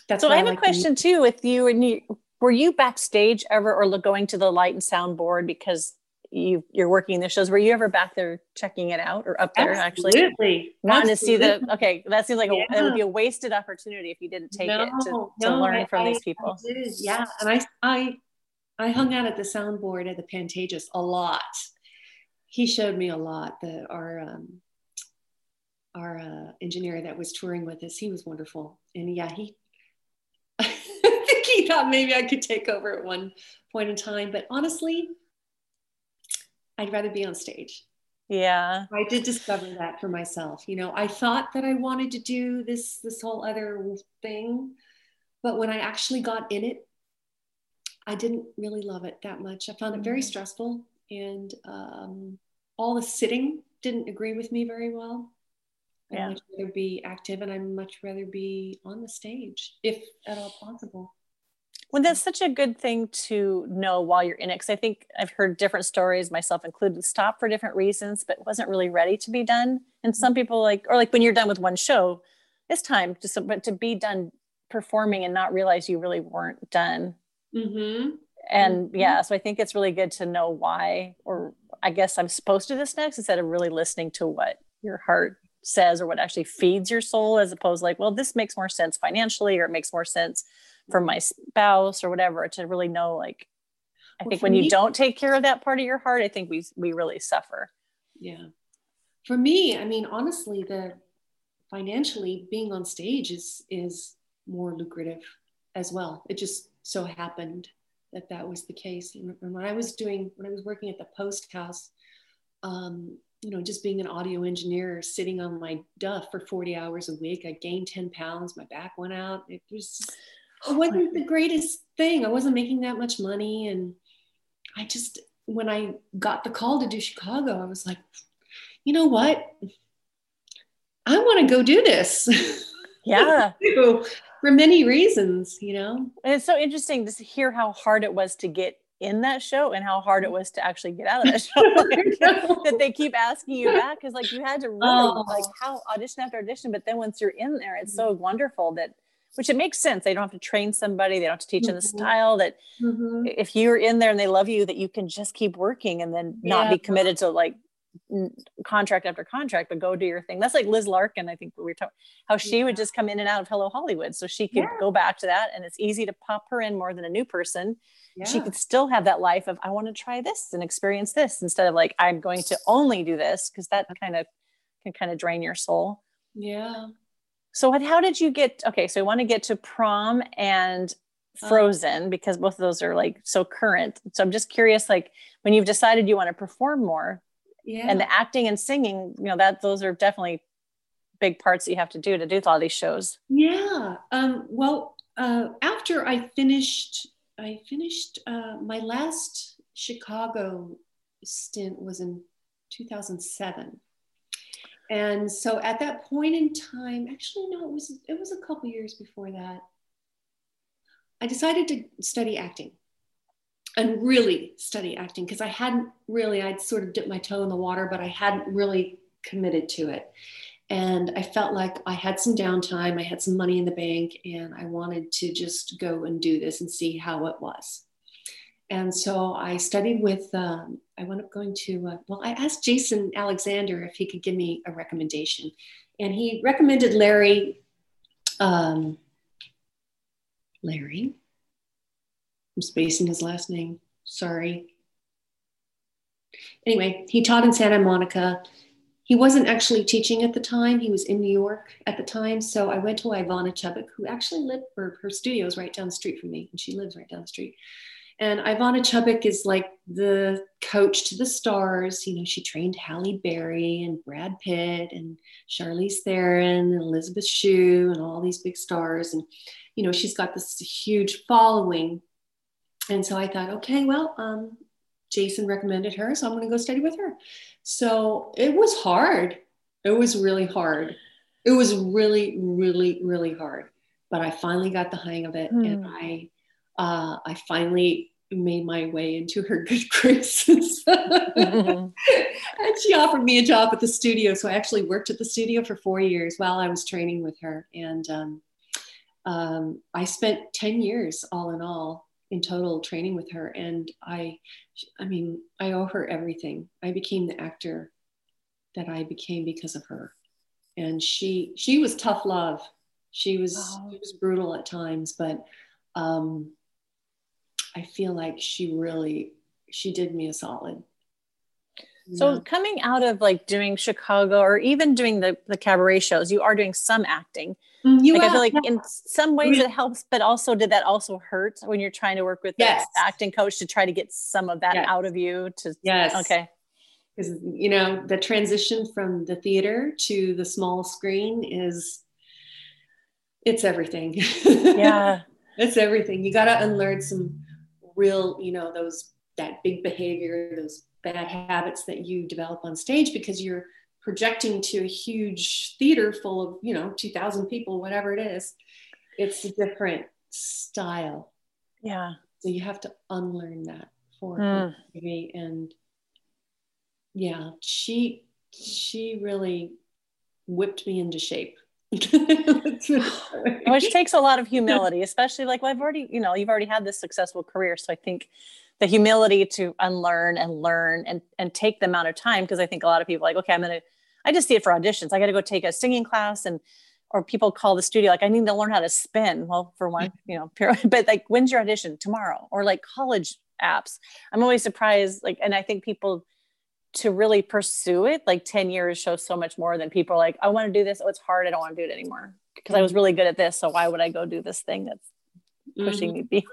That's so I have I like a question too with you and you were you backstage ever or going to the light and sound board because you you're working the shows. Were you ever back there checking it out or up there Absolutely. actually wanting to see the? Okay, that seems like a, it would be a wasted opportunity if you didn't take it to, to no, learn I- from I- these people. Yeah, and I, I, I hung out at the soundboard at the Pantages a lot. He showed me a lot. The our um, our uh, engineer that was touring with us, he was wonderful, and yeah, he. I think he thought maybe I could take over at one point in time, but honestly, I'd rather be on stage. Yeah. I did discover that for myself. You know, I thought that I wanted to do this this whole other thing, but when I actually got in it, I didn't really love it that much. I found it very stressful, and um, all the sitting didn't agree with me very well. I'd Yeah. much rather be active, and I'd much rather be on the stage, if at all possible. Well, that's such a good thing to know while you're in it. Because I think I've heard different stories, myself included, stop for different reasons, but wasn't really ready to be done. And some people like, or like when you're done with one show, it's time to, but to be done performing and not realize you really weren't done. Mm-hmm. And Mhm. yeah, so I think it's really good to know why, or I guess I'm supposed to do this next instead of really listening to what your heart says or what actually feeds your soul, as opposed like, well, this makes more sense financially, or it makes more sense for my spouse or whatever. To really know, like, I Well, think when you don't take care of that part of your heart, I think we we really suffer. Yeah. For me, I mean, honestly, the financially being on stage is is more lucrative as well. It just so happened that that was the case. And when I was doing, when I was working at the Post House, um, you know, just being an audio engineer, sitting on my duff for 40 hours a week, I gained 10 pounds. My back went out. It was, just, it wasn't the greatest thing. I wasn't making that much money. And I just, when I got the call to do Chicago, I was like, you know what? I want to go do this. Yeah. For many reasons, you know? And it's so interesting to hear how hard it was to get in that show and how hard it was to actually get out of that show. Like, that they keep asking you back because like you had to really Oh. like how audition after audition, but then once you're in there, it's so wonderful that which it makes sense. They don't have to train somebody, they don't have to teach them the Mhm. style that Mhm. if you're in there and they love you, that you can just keep working and then not be committed to like contract after contract, but go do your thing. That's like Liz Larkin, I think we were talking how she would just come in and out of Hello Hollywood. So she could Yeah. go back to that and it's easy to pop her in more than a new person. She could still have that life of I want to try this and experience this instead of like I'm going to only do this because that kind of can kind of drain your soul. Yeah. So what, how did you get okay, so I want to get to prom and Uh. frozen because both of those are like so current. So I'm just curious like when you've decided you want to perform more Yeah. and the acting and singing, you know, that those are definitely big parts that you have to do to do all these shows. Yeah. Um, well, uh, after I finished, I finished uh, my last Chicago stint was in 2007. And so at that point in time, actually, no, it was it was a couple years before that. I decided to study acting and really study acting because I hadn't really, I'd sort of dipped my toe in the water, but I hadn't really committed to it. And I felt like I had some downtime, I had some money in the bank, and I wanted to just go and do this and see how it was. And so I studied with, um, I wound up going to, uh, well, I asked Jason Alexander if he could give me a recommendation. And he recommended Larry, um, Larry, I'm spacing his last name, sorry. Anyway, he taught in Santa Monica. He wasn't actually teaching at the time. He was in New York at the time. So I went to Ivana Chubbuck, who actually lived, or her studio is right down the street from me, and she lives right down the street. And Ivana Chubbuck is like the coach to the stars. You know, she trained Halle Berry and Brad Pitt and Charlize Theron and Elizabeth Shue and all these big stars. And, you know, she's got this huge following. And so I thought, okay, well, um, Jason recommended her, so I'm going to go study with her. So it was hard. It was really hard. It was really, really, really hard. But I finally got the hang of it, and Hmm. I, uh, I finally made my way into her good graces. Mhm. and she offered me a job at the studio. So I actually worked at the studio for four years while I was training with her. And um, um, I spent 10 years all in all in total training with her and i i mean i owe her everything i became the actor that i became because of her and she she was tough love she was Wow. she was brutal at times but um i feel like she really she did me a solid So Yeah. coming out of like doing Chicago or even doing the the cabaret shows, you are doing some acting. Mm, you like I feel like in some ways it helps, but also did that also hurt when you're trying to work with Yes. the acting coach to try to get some of that Yes. out of you? To yes okay, because you know the transition from the theater to the small screen is it's everything yeah, it's everything you got to unlearn some real you know those that big behavior those bad habits that you develop on stage because you're projecting to a huge theater full of you know 2000 people whatever it is it's a different style yeah. so you have to unlearn that for Mm. me and yeah she she really whipped me into shape Let's put it that way. which takes a lot of humility especially like well, i've already you know you've already had this successful career so i think the humility to unlearn and learn and and take the amount of time because i think a lot of people are like okay i'm gonna i just see it for auditions. I gotta go take a singing class and or people call the studio like i need to learn how to spin. Well for one mm-hmm. you know but like when's your audition? Tomorrow. Or like college apps. I'm always surprised like and i think people to really pursue it like 10 years shows so much more than people like i want to do this. Oh it's hard. I don't want to do it anymore. Because i was mm-hmm. really good at this so why would i go do this thing that's pushing mm-hmm. me beyond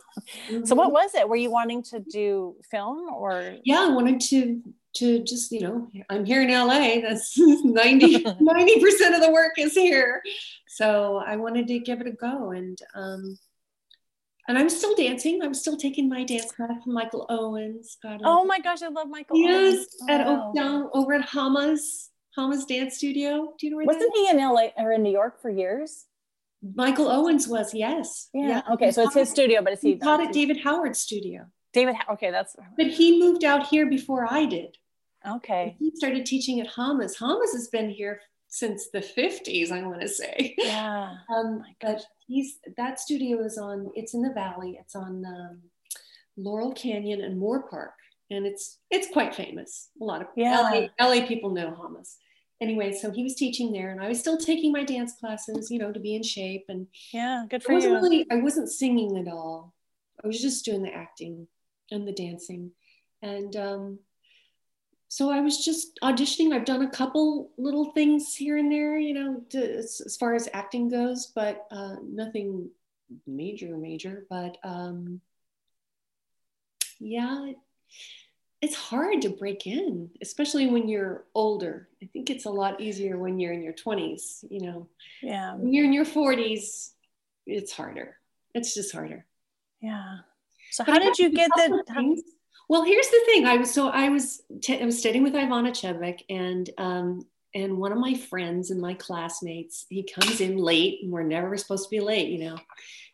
Mhm. so what was it? Were you wanting to do film or? Yeah i wanted to to just you know i'm here in la that's 90 90% of the work is here. So i wanted to give it a go and um and i'm still dancing. I'm still taking my dance class from michael owens God, oh my gosh i love michael yes Owens. at Wow. Oaktown over at hama's hama's dance studio. Do you know where wasn't he in la or in new york for years? Michael owens was yes. Yeah, okay so it's his studio but it's he he taught at david howard's studio. David okay that's but he moved out here before i did okay he started teaching at Hamas. Hamas has been here since the 50s, I want to say. yeah Um, gosh. but he's that studio is on. It's in the valley. It's on um, Laurel Canyon and Moorpark, and it's it's quite famous. A lot of Yeah. LA, LA people know Hamas. Anyway, so he was teaching there, and I was still taking my dance classes, you know, to be in shape. And yeah good for I wasn't you really, I wasn't singing at all. I was just doing the acting and the dancing, and um, so I was just auditioning. I've done a couple little things here and there, you know, to, as, as far as acting goes, but uh, nothing major, major. But um, yeah, it, it's hard to break in, especially when you're older. I think it's a lot easier when you're in your 20s, you know. yeah When you're in your 40s, it's harder. It's just harder. yeah so But how did you get the. Well, here's the thing. I was so I was t- I was studying with Ivana Chubbuck, and um, and one of my friends and my classmates, he comes in late, and we're never supposed to be late, you know.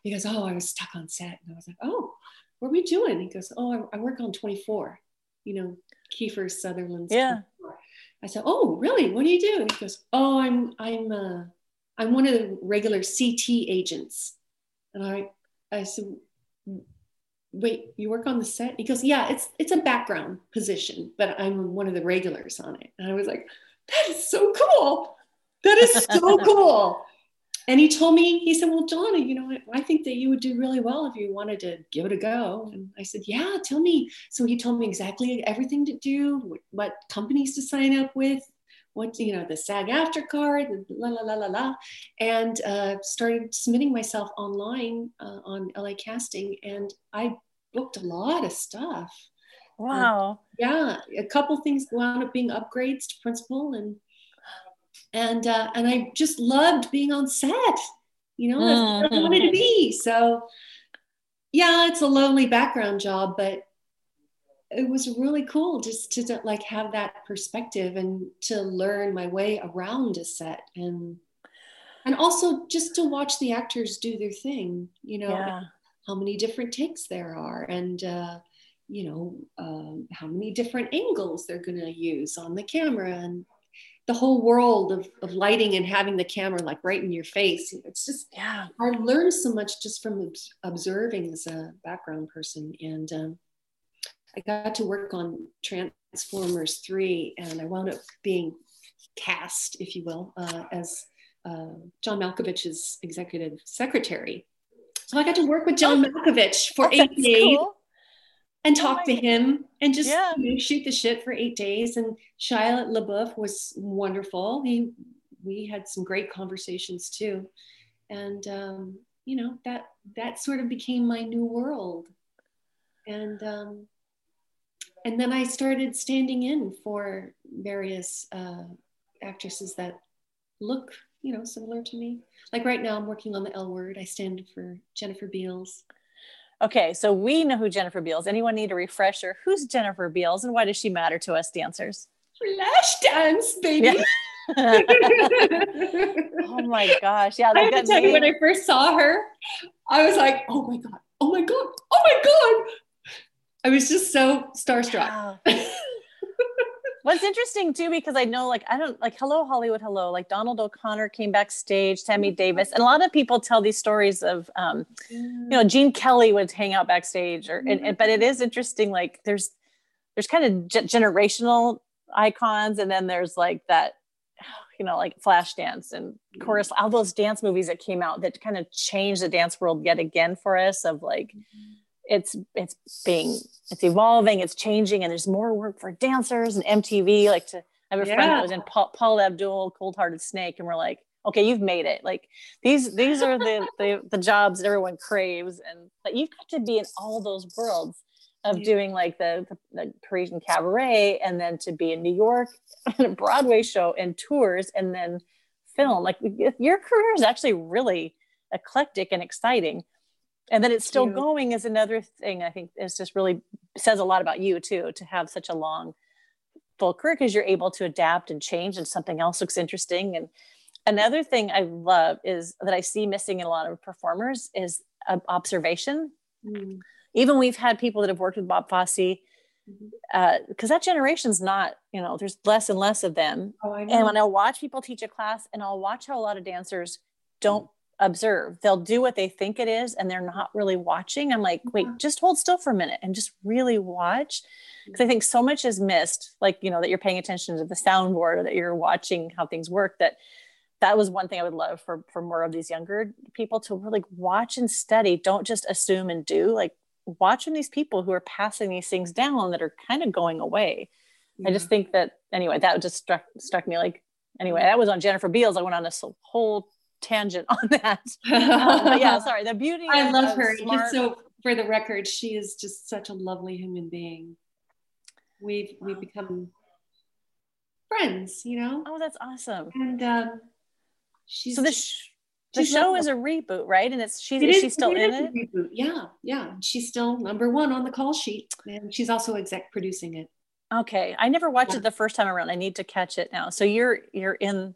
He goes, "Oh, I was stuck on set," and I was like, "Oh, what are we doing?" He goes, "Oh, I, I work on 24." You know, Kiefer Sutherland's. Yeah. 24. I said, "Oh, really? What do you do?" He goes, "Oh, I'm I'm uh, I'm one of the regular CTU agents," and I I said wait you work on the set? He goes yeah it's it's a background position but i'm one of the regulars on it. And i was like that is so cool. That is so cool. And he told me he said well donna you know I, I think that you would do really well if you wanted to give it a go. And i said yeah tell me. So he told me exactly everything to do what companies to sign up with what you know the SAG-AFTRA card la la la la la and uh, started submitting myself online uh, on la casting and i booked a lot of stuff. Wow. yeah a couple things wound up being upgrades to principal and and uh, and i just loved being on set you know that's what i wanted to be. So yeah it's a lonely background job but it was really cool just to, to like have that perspective and to learn my way around a set and and also just to watch the actors do their thing you know yeah how many different takes there are and uh, you know um, how many different angles they're going to use on the camera and the whole world of, of lighting and having the camera like right in your face. It's just, Yeah. I learned so much just from observing as a background person. And um, I got to work on Transformers 3, and I wound up being cast, if you will, uh, as uh, John Malkovich's executive secretary. So I got to work with John Malkovich for Oh, eight days cool. and Oh talk my to him and just Yeah. you know, shoot the shit for eight days. And Shia LaBeouf was wonderful. He, we had some great conversations too. And, um, you know, that, that sort of became my new world. And, um, and then I started standing in for various uh, actresses that look, you know, similar to me. Like right now, I'm working on the L word. I stand for Jennifer Beals. Okay, so we know who Jennifer Beals. Anyone need a refresher? Who's Jennifer Beals and why does she matter to us dancers? Flash dance, baby. Yeah. oh my gosh. Yeah, I have to tell you, when. I first saw her, I was like, oh my God, oh my God, oh my God. I was just so starstruck. Wow. What's interesting too, because I know, like, I don't like Hello Hollywood, Hello, like Donald O'Connor came backstage, Tammy mm-hmm. Davis, and a lot of people tell these stories of, um, you know, Gene Kelly would hang out backstage, or and, and- but it mm-hmm. is interesting. Like, there's there's kind of ge- generational icons, and then there's like that, you know, like Flashdance and chorus, mm-hmm. all those dance movies that came out that kind of changed the dance world yet again for us. Of like, it's it's being it's evolving it's changing and there's more work for dancers and mtv like to I have a friend Yeah. that was in paul, paula abdul cold hearted snake and we're like okay you've made it like these these are the the, the jobs that everyone craves and but you've got to be in all those worlds of Yeah. doing like the, the, the parisian cabaret and then to be in new york and a broadway show and tours and then film like your career is actually really eclectic and exciting and then it's still going is another thing i think it's just really says a lot about you too to have such a long full career because you're able to adapt and change and something else looks interesting. And another thing i love is that i see missing in a lot of performers is uh, observation. Mm. even we've had people that have worked with bob fosse because that generation's not you know there's less and less of them. Oh, I know. and when I'll watch people teach a class and I'll watch how a lot of dancers don't observe, they'll do what they think it is and they're not really watching. I'm like, wait, just hold still for a minute and just really watch. Because I think so much is missed, like, you know, that you're paying attention to the soundboard or that you're watching how things work. That that was one thing I would love for for more of these younger people to really watch and study. Don't just assume and do. Like watching these people who are passing these things down that are kind of going away. I just think that anyway, that just struck struck me like anyway, that was on Jennifer Beals. I went on this whole tangent on that. Um, yeah, sorry. The beauty. I love her. smart- so for the record, she is just such a lovely human being. We've we've become friends, you know, oh, that's awesome. and um, she's So the sh- the show lovely. is a reboot, right? And it's she's It is is- she still it in it? reboot. Yeah, yeah. She's still number one on the call sheet, and she's also exec producing it. Okay, I never watched Yeah. it the first time around. I need to catch it now. So you're you're in.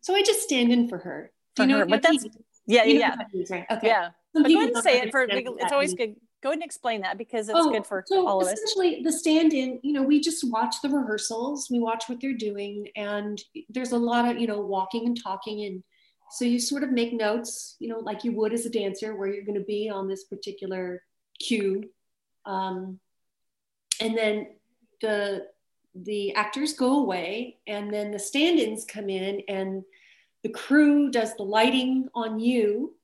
So I just stand in for her. For Do you know her, what but that that's- means? Yeah, You yeah, what that means, right? Okay. yeah. Some But go ahead and say it for. It's always means. good. Go ahead and explain that because it's Oh, good for so all of us. essentially the stand-in you know we just watch the rehearsals we watch what they're doing and there's a lot of you know walking and talking and so you sort of make notes you know like you would as a dancer where you're going to be on this particular cue um, and then the the actors go away and then the stand-ins come in and the crew does the lighting on you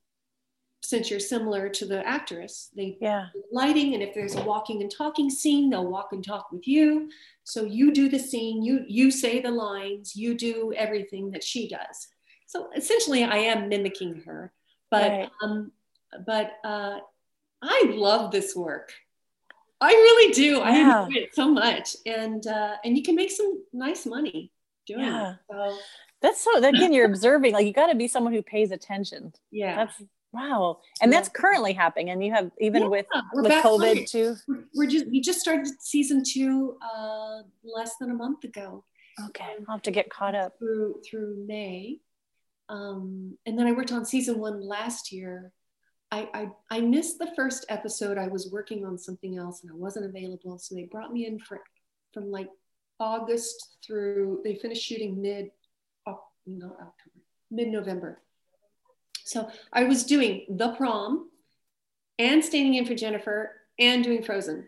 since you're similar to the actress they Yeah. lighting and if there's a walking and talking scene they'll walk and talk with you so you do the scene you you say the lines you do everything that she does so essentially i am mimicking her but Right. um but uh i love this work i really do i Yeah. enjoy it so much and uh and you can make some nice money doing Yeah. it so That's so. Again, you're observing. Like you got to be someone who pays attention. yeah That's wow, and that's currently happening. And you have even Yeah, with with COVID too. We're- just we just started season two uh less than a month ago Okay, I'll have to get caught up. through through May. Um, and then I worked on season one last year. I, I I missed the first episode. I was working on something else and I wasn't available, so they brought me in for from like August through, they finished shooting mid, no, October, mid November. So I was doing the prom and standing in for Jennifer and doing Frozen.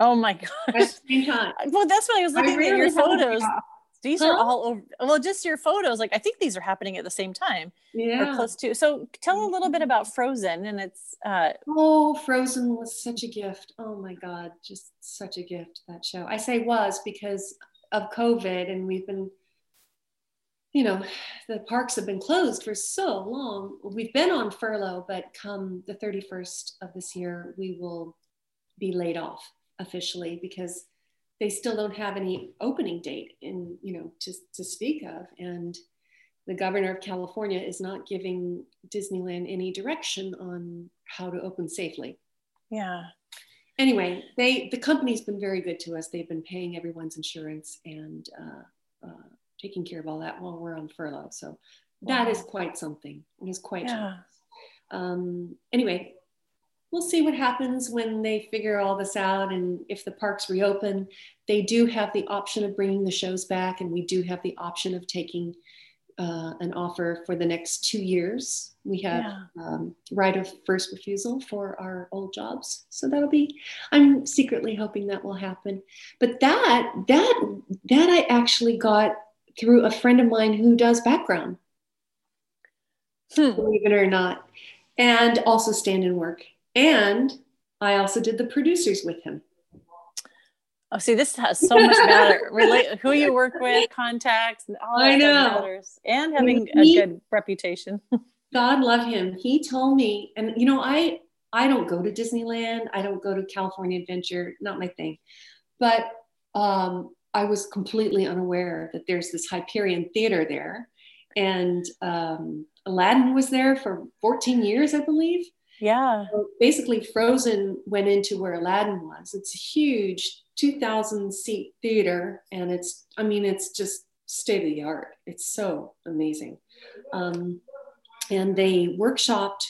Oh my gosh. At the same time. Well, that's what I was looking I really at your photos. These huh? are all over. Well, just your photos. Like I think these are happening at the same time. Yeah. Or close to. So tell a little bit about Frozen and it's. Uh, oh, Frozen was such a gift. Oh my God, just such a gift that show. I say was because of COVID, and we've been. You know, the parks have been closed for so long. We've been on furlough, but come the 31st of this year, we will be laid off officially because they still don't have any opening date in you know to, to speak of. And the governor of california is not giving disneyland any direction on how to open safely. Yeah. Anyway they the company's been very good to us. They've been paying everyone's insurance and uh, uh, taking care of all that while we're on furlough so wow. that is quite something it is quite yeah. um, anyway we'll see what happens when they figure all this out and if the parks reopen they do have the option of bringing the shows back and we do have the option of taking uh, an offer for the next two years we have yeah. um, right of first refusal for our old jobs so that'll be i'm secretly hoping that will happen but that that that i actually got through a friend of mine who does background hmm. believe it or not and also stand in work and I also did the producers with him. Oh, see, this has so much matter. Relate who you work with, contacts, all that I know. matters, and having he, a good reputation. God love him. He told me, and you know, I I don't go to Disneyland. I don't go to California Adventure. Not my thing. But um, I was completely unaware that there's this Hyperion Theater there, and um, Aladdin was there for 14 years, I believe. Yeah. So basically, Frozen went into where Aladdin was. It's a huge 2,000 seat theater, and it's, I mean, it's just state of the art. It's so amazing. Um, and they workshopped,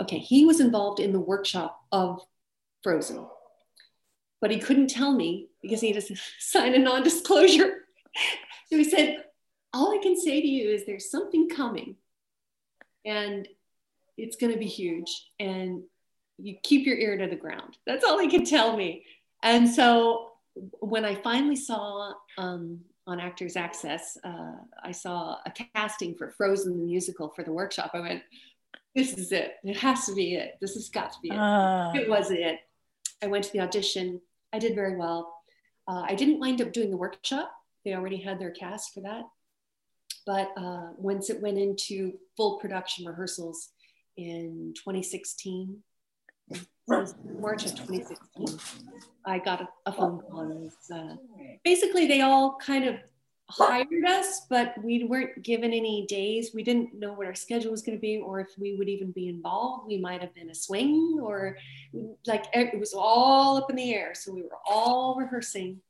okay, he was involved in the workshop of Frozen, but he couldn't tell me because he had to sign a non disclosure. so he said, All I can say to you is there's something coming. And it's going to be huge and you keep your ear to the ground. That's all he could tell me. And so when i finally saw um, on actors access uh, i saw a casting for frozen the musical for the workshop. I went this is it. It has to be it. This has got to be it. Uh. it was it. I went to the audition i did very well uh, i didn't wind up doing the workshop they already had their cast for that but uh, once it went into full production rehearsals in 2016. March of 2016, I got a, a phone call. Was, uh, basically, they all kind of hired us, but we weren't given any days. We didn't know what our schedule was going to be or if we would even be involved. We might have been a swing or like it was all up in the air. So we were all rehearsing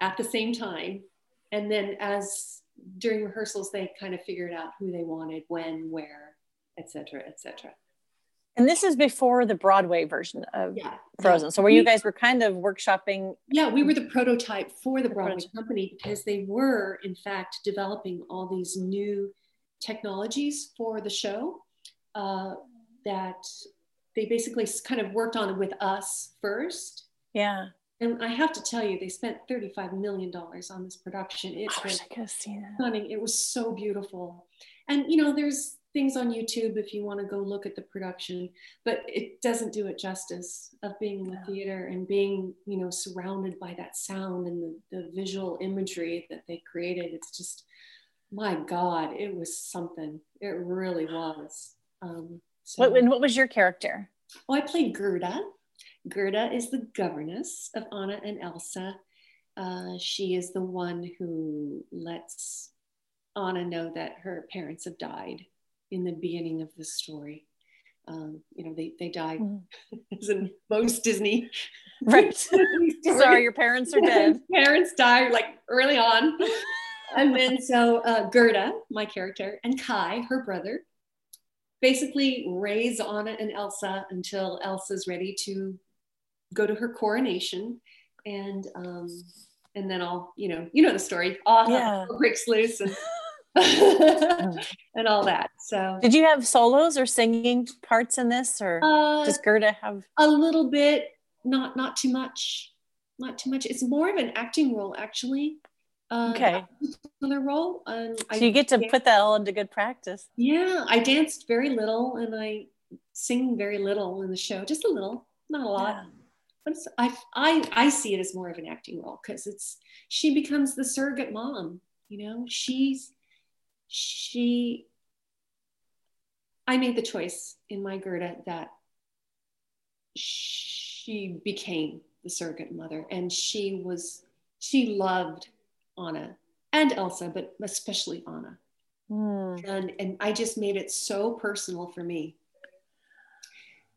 at the same time. And then as during rehearsals, they kind of figured out who they wanted, when, where, etc., etc. And this is before the Broadway version of yeah. Frozen. So where you guys were kind of workshopping. Yeah, we were the prototype for the, the Broadway prototype. company because they were, in fact, developing all these new technologies for the show uh, that they basically kind of worked on with us first. Yeah. And I have to tell you, they spent $35 million on this production. It I was stunning. It was so beautiful. And, you know, there's things on YouTube if you want to go look at the production, but it doesn't do it justice of being in the theater and being, you know, surrounded by that sound and the, the visual imagery that they created. It's just, my God, it was something. It really was. Um, so, what, and what was your character? Oh, I played Gerda. Gerda is the governess of Anna and Elsa. Uh, she is the one who lets Anna know that her parents have died in the beginning of the story. Um, you know, they, they die mm. as in most Disney. Right. Sorry, your parents are dead. parents die like early on. and then so uh, Gerda, my character, and Kai, her brother, basically raise Anna and Elsa until Elsa's ready to go to her coronation. And um, and then I'll, you know, you know the story. I'll Yeah. breaks loose and and all that. So Did you have solos or singing parts in this, or uh, does Gerda have? a little bit, not not too much, not too much. It's more of an acting role actually. Uh, Okay, Another role. Um, so you get to put that all into good practice. Yeah, I danced very little and I sing very little in the show, just a little, not a lot. Yeah. But it's, I, I, I see it as more of an acting role because it's she becomes the surrogate mom. You know, she's she. I made the choice in my Gerda that she became the surrogate mother, and she was she loved Anna and Elsa, but especially Anna Hmm. and and I just made it so personal for me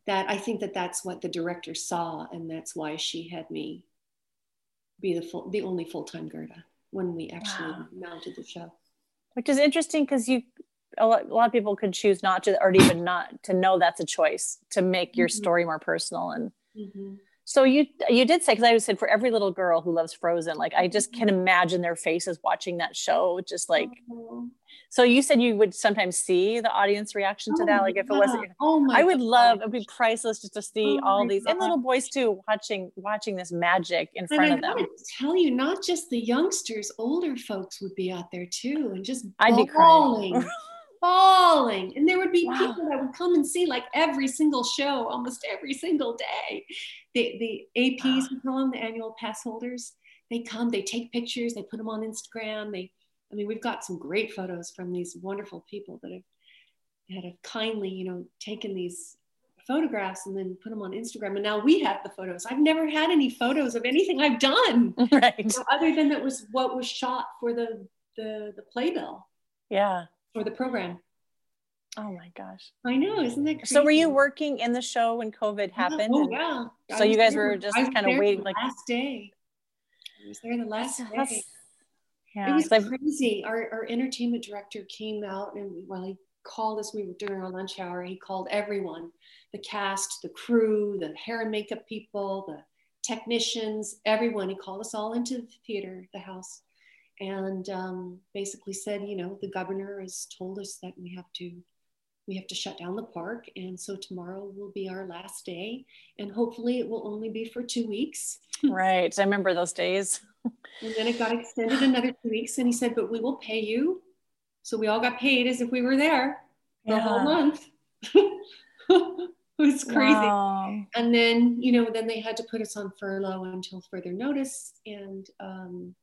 that I think that that's what the director saw, and that's why she had me be the full, the only full time Gerda when we actually Wow. mounted the show. Which is interesting because you, a lot, a lot of people could choose not to, or even not to know that's a choice to make your Mhm. story more personal. And Mm-hmm. so you, you did say, because I said for every little girl who loves Frozen, like I just can imagine their faces watching that show, just like. So you said you would sometimes see the audience reaction to that, oh like if it wasn't. oh my, I would love. It'd be priceless just to see Oh all these and little boys too, watching watching this magic in And front I of them. tell you, not just the youngsters, older folks would be out there too, and just I'd be crying. bawling. And there would be Wow. people that would come and see like every single show, almost every single day. The the APs, we call them the annual pass holders. They come, they take pictures, they put them on Instagram. They, I mean, we've got some great photos from these wonderful people that have that have kindly, you know, taken these photographs and then put them on Instagram. And now we have the photos. I've never had any photos of anything I've done right. so other than that was what was shot for the the the playbill Yeah. or the program. Oh my gosh. I know, isn't that crazy? So were you working in the show when COVID oh, happened? Oh yeah. so you guys there- were just kinda waiting, the like- last day. I was there the last day. that's- it yeah. was 'cause I've- crazy. Our, our entertainment director came out and well, he called us. We were during our lunch hour. He called everyone, the cast, the crew, the hair and makeup people, the technicians, everyone. He called us all into the theater, the house, and um, basically said, you know, the governor has told us that we have to we have to shut down the park, and so tomorrow will be our last day, and hopefully it will only be for two weeks. right. I remember those days. And then it got extended another two weeks. And he said, but we will pay you. So we all got paid as if we were there the whole month. it was crazy. Wow. And then, you know, then they had to put us on furlough until further notice. And um,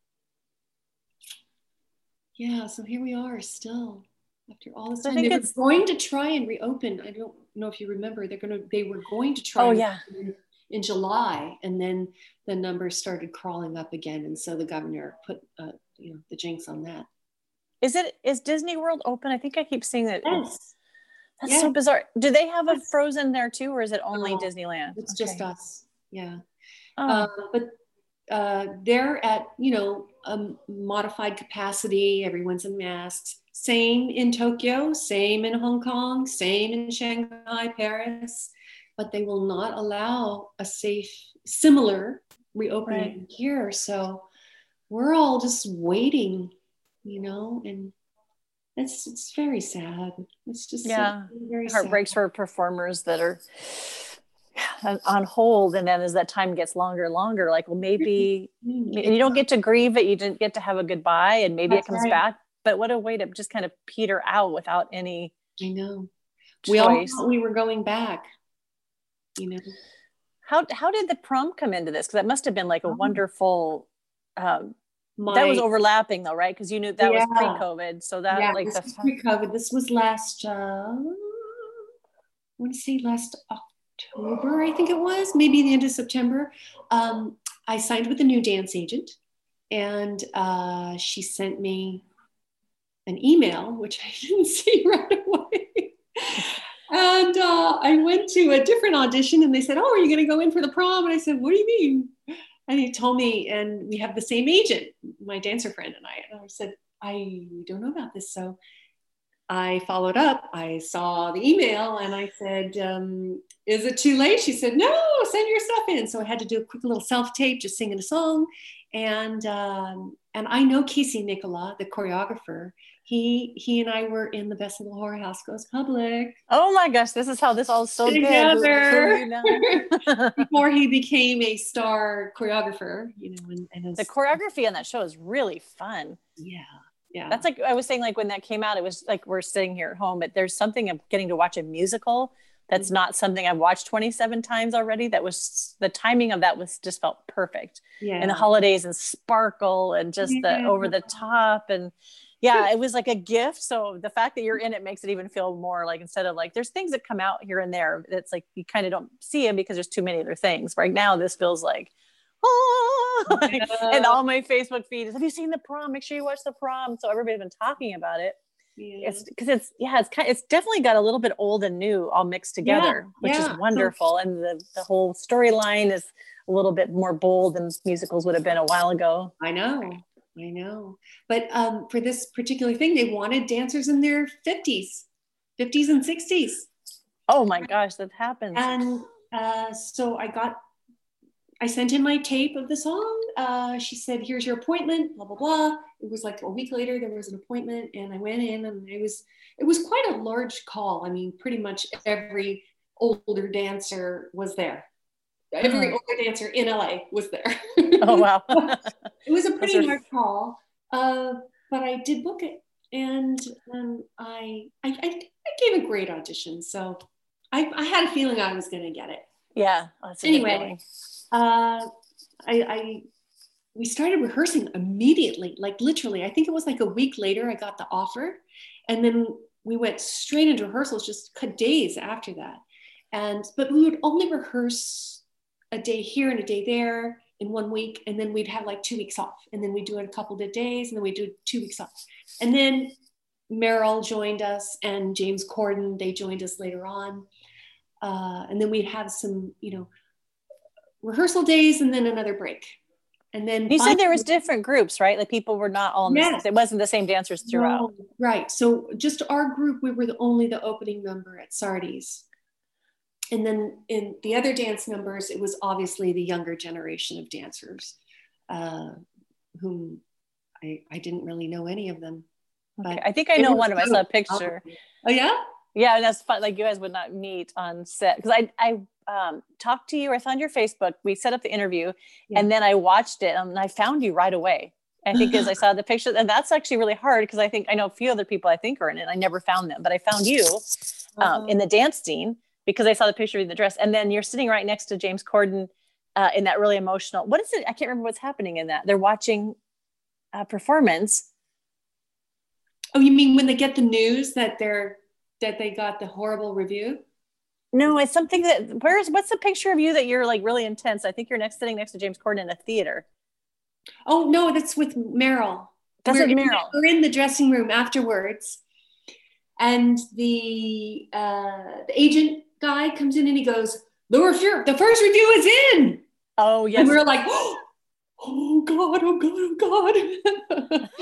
yeah, so here we are still after all this I time. think They were it's- going to try and reopen. I don't know if you remember. They're gonna. They were going to try. Oh, and yeah. reopen In July, and then the numbers started crawling up again, and so the governor put, uh, you know, the jinx on that. Is it is Disney World open? I think I keep seeing that. Yes, That's so bizarre. Do they have a Frozen there too, or is it only Disneyland? it's just us. Yeah. Oh, Uh, but uh, they're at you know a modified capacity. Everyone's in masks. Same in Tokyo, same in Hong Kong, same in Shanghai, Paris. But they will not allow a safe, similar reopening here. So we're all just waiting, you know, and it's it's very sad. It's just Yeah. very heart sad. for performers that are on hold, and then as that time gets longer and longer, like well maybe you don't get to grieve it, you didn't get to have a goodbye, and maybe That's it comes right. back. But what a way to just kind of peter out without any I know. We all thought we were going back. You know, How how did the prom come into this? Because that must have been like a Oh. wonderful. Um, my, that was overlapping though, right? Because you knew that was pre-COVID, so that yeah, like this the was pre-COVID. This was last. Uh, I want to say last October, I think it was, maybe the end of September. Um, I signed with a new dance agent, and uh, she sent me an email, which I didn't see right away. And uh, I went to a different audition, and they said, "Oh, are you going to go in for the prom?" And I said, "What do you mean?" And he told me, and we have the same agent, my dancer friend and I. And I said, "I don't know about this." So I followed up. I saw the email, and I said, um, "Is it too late?" She said, "No, send your stuff in." So I had to do a quick little self tape, just singing a song, and um, and I know Casey Nicholaw, the choreographer. He he and I were in the Best Little Whorehouse Goes Public. Oh my gosh, this is how this all so Together. good. Who- who before he became a star choreographer, you know, and, and his, the choreography on that show is really fun. yeah, yeah, That's like I was saying, like when that came out, it was like we're sitting here at home, but there's something of getting to watch a musical that's Mm-hmm. not something I've watched 27 times already. That was the timing of that was just felt perfect. yeah. And the holidays and sparkle and just the over the top and yeah, it was like a gift. So the fact that you're in it makes it even feel more like instead of like there's things that come out here and there that's like you kind of don't see them because there's too many other things. Right now, this feels like oh, like, and all my Facebook feed is have you seen the prom? Make sure you watch the prom. So everybody's been talking about it. yeah. It's because it's yeah, it's kind it's definitely got a little bit old and new all mixed together, which yeah. is wonderful. And the the whole storyline is a little bit more bold than musicals would have been a while ago. I know, I know. But um, for this particular thing, they wanted dancers in their fifties, fifties and sixties, Oh my gosh, that happens. and uh, so I got. I sent in my tape of the song. Uh, she said, "Here's your appointment." Blah blah blah. It was like a week later. There was an appointment, and I went in, and it was it was quite a large call. I mean, pretty much every older dancer was there. Every Hmm. older dancer in LA was there. oh wow. it was a pretty are- large call, uh, but I did book it, and um, I, I I I gave a great audition. So I, I had a feeling I was going to get it. yeah. Anyway. Uh, I, I we started rehearsing immediately, like literally. I think it was like a week later I got the offer, and then we went straight into rehearsals just days after that. And but we would only rehearse a day here and a day there in one week, and then we'd have like two weeks off, and then we'd do it a couple of days, and then we'd do two weeks off, and then Meryl joined us and James Corden they joined us later on, uh, and then we'd have some you know rehearsal days and then another break. And then You said there was different groups, right? Like people were not all in the Yes. it wasn't the same dancers throughout. No, right. So just our group, we were the only the opening number at Sardi's. And then in the other dance numbers, it was obviously the younger generation of dancers, uh, whom I, I didn't really know any of them. Okay. But I think I know one of them. I saw a picture. Oh yeah. Yeah, and that's fun. Like you guys would not meet on set because I I um, talked to you. I found your Facebook. We set up the interview, Yeah. and then I watched it, and I found you right away. I think as I saw the picture, and that's actually really hard because I think I know a few other people I think are in it. I never found them, but I found you um, in the dance scene because I saw the picture of you in the dress, and then you're sitting right next to James Corden uh, in that really emotional. What is it? I can't remember what's happening in that. They're watching a performance. Oh, you mean when they get the news that they're that they got the horrible review? No, it's something that where's what's the picture of you that you're like really intense? I think you're next sitting next to James Corden in a theater. Oh no, that's with Meryl. That's we're with Meryl. we're in the dressing room afterwards, and the uh, the agent guy comes in and he goes, "The review, the first review is in," Oh yes. and we are like, oh, "Oh God, oh God, oh God."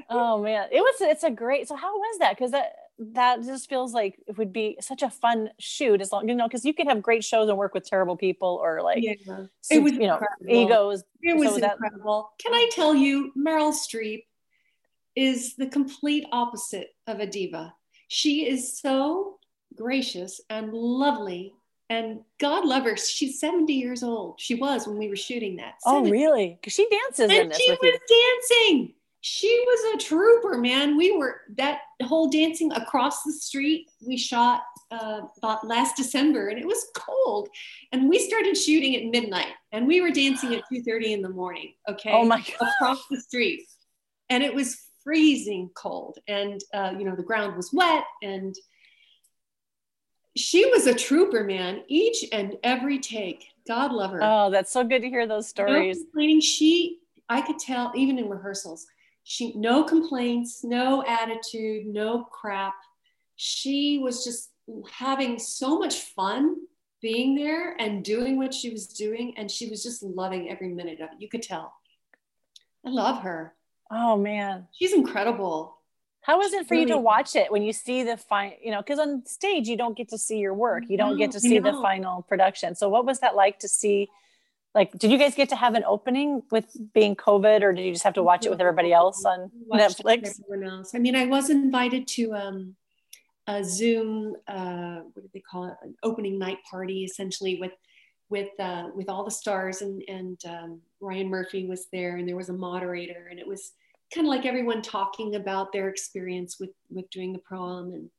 oh man. It was it's a great so how was that? Because that that just feels like it would be such a fun shoot as long you know, because you can have great shows and work with terrible people or like Yeah. su- was you know incredible. egos. It was So that- incredible. Can I tell you, Meryl Streep is the complete opposite of a diva. She is so gracious and lovely. And God love her. She's 70 years old. She was when we were shooting that. Oh 70. really? Because she dances in And this she was you. dancing. She was a trooper, man. We were that whole dancing across the street. We shot uh, about last December, and it was cold. And we started shooting at midnight, and we were dancing at 2:30 in the morning. Okay Oh my god. across the street and it was freezing cold and uh, you know the ground was wet and she was a trooper man each and every take. God love her. Oh, that's so good to hear those no stories. complaining. She i could tell even in rehearsals she no complaints no attitude no crap. She was just having so much fun being there and doing what she was doing and she was just loving every minute of it. You could tell. I love her. Oh man. she's incredible How is it for you to watch it when you see the fine, you know, because on stage you don't get to see your work, you don't get to see the final production. So what was that like to see like did you guys get to have an opening with being covid or did you just have to watch it with everybody else on netflix? everyone else. I mean i was invited to um, a zoom uh, what do they call it? An opening night party essentially with with uh, with all the stars and and um, ryan murphy was there and there was a moderator and it was kind of like everyone talking about their experience with with doing the prom and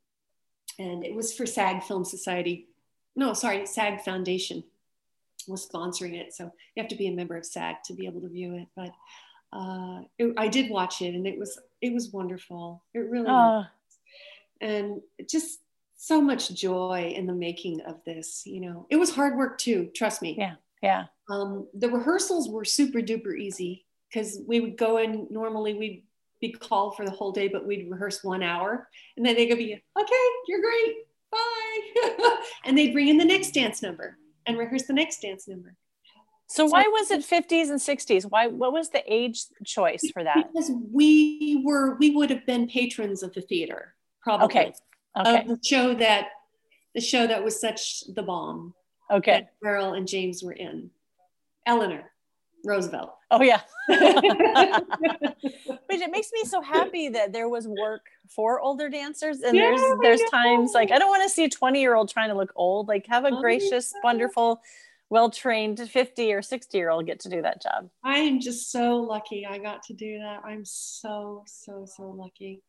and it was for sag film society no sorry sag foundation was sponsoring it. So you have to be a member of SAG to be able to view it. But uh, it, I did watch it, and it was it was wonderful. It really oh. was. and just so much joy in the making of this. You know, it was hard work too. Trust me. Yeah, yeah. Um, the rehearsals were super duper easy because we would go in. Normally, we'd be called for the whole day, but we'd rehearse one hour, and then they'd be, "Okay, you're great, bye," and they'd bring in the next dance number and rehearse the next dance number. So, so why was it 50s and 60s? Why what was the age choice for that? Because we were we would have been patrons of the theater, probably. Okay. Okay. Of the show that the show that was such the bomb. Okay. That and James were in. Eleanor Roosevelt. Oh yeah. but it makes me so happy that there was work for older dancers and yeah, there's there's times like I don't want to see a 20 year old trying to look old. Like have a oh, gracious, wonderful, well-trained 50 or 60 year old get to do that job. I am just so lucky I got to do that. I'm so, so, so lucky.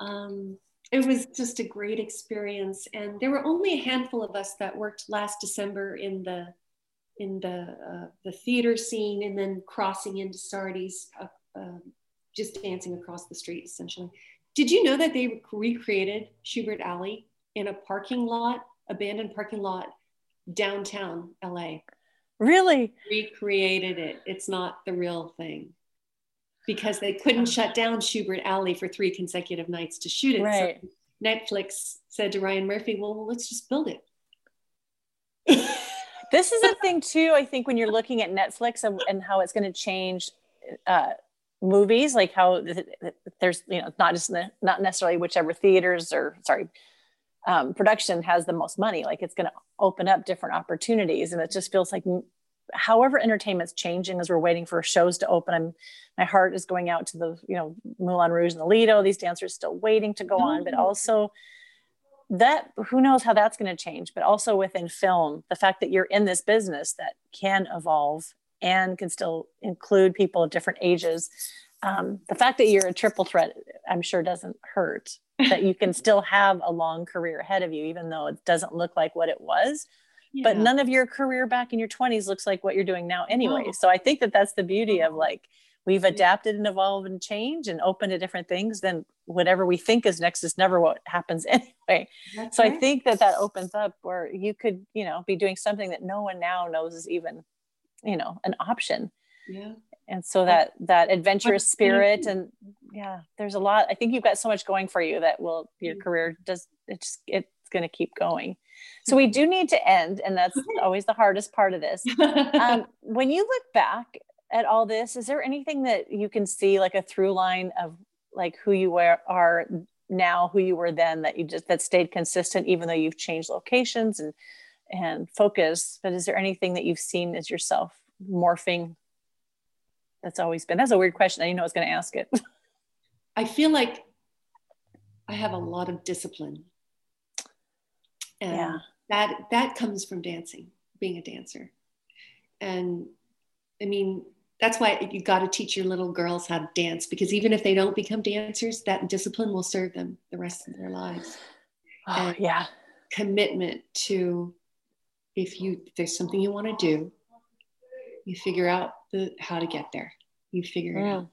Um, it was just a great experience. And there were only a handful of us that worked last December in the in the uh, the theater scene and then crossing into Sardi's, uh, uh, just dancing across the street essentially. Did you know that they recreated Shubert Alley in a parking lot, abandoned parking lot downtown LA? Really? Recreated it. It's not the real thing because they couldn't shut down Shubert Alley for three consecutive nights to shoot it. Right. So Netflix said to Ryan Murphy, well, let's just build it. This is a thing too i think when you're looking at netflix and, and how it's going to change uh, movies like how there's you know not just the, not necessarily whichever theaters or sorry um, production has the most money like it's going to open up different opportunities and it just feels like however entertainment's changing as we're waiting for shows to open i'm my heart is going out to the you know moulin rouge and the lido these dancers still waiting to go on but mm-hmm. also that who knows how that's going to change but also within film the fact that you're in this business that can evolve and can still include people of different ages um, the fact that you're a triple threat i'm sure doesn't hurt that you can still have a long career ahead of you even though it doesn't look like what it was yeah. but none of your career back in your 20s looks like what you're doing now anyway oh. so i think that that's the beauty of like we've adapted and evolved and changed and opened to different things then whatever we think is next is never what happens anyway. That's so right. i think that that opens up where you could you know be doing something that no one now knows is even you know an option. Yeah. And so that that adventurous spirit and yeah there's a lot i think you've got so much going for you that will your mm-hmm. career does it's it's going to keep going. So we do need to end and that's always the hardest part of this. Um, when you look back at all this? Is there anything that you can see like a through line of like who you were, are now who you were then that you just that stayed consistent even though you've changed locations and and focus? But is there anything that you've seen as yourself morphing? That's always been that's a weird question. I didn't know i was going to ask it. I feel like i have a lot of discipline. And yeah. that that comes from dancing being a dancer. And i mean that's why you've got to teach your little girls how to dance because even if they don't become dancers, that discipline will serve them the rest of their lives. Oh, and yeah. Commitment to if you if there's something you want to do, you figure out the how to get there. You figure it mm. out.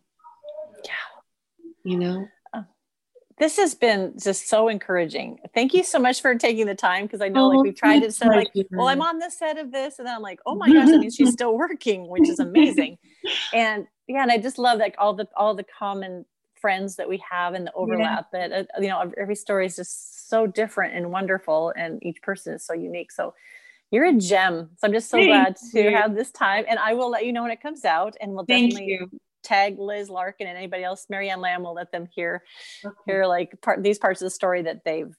Yeah. You know? This has been just so encouraging. Thank you so much for taking the time because I know oh, like we've tried to say like, well, I'm on the set of this, and then I'm like, oh my gosh, that means she's still working, which is amazing. and yeah, and I just love like all the all the common friends that we have and the overlap yeah. that uh, you know every story is just so different and wonderful, and each person is so unique. So you're a gem. So I'm just so Thank glad to you. have this time, and I will let you know when it comes out, and we'll definitely tag Liz Larkin and anybody else. Mary Ann Lamb will let them hear okay. hear like part these parts of the story that they've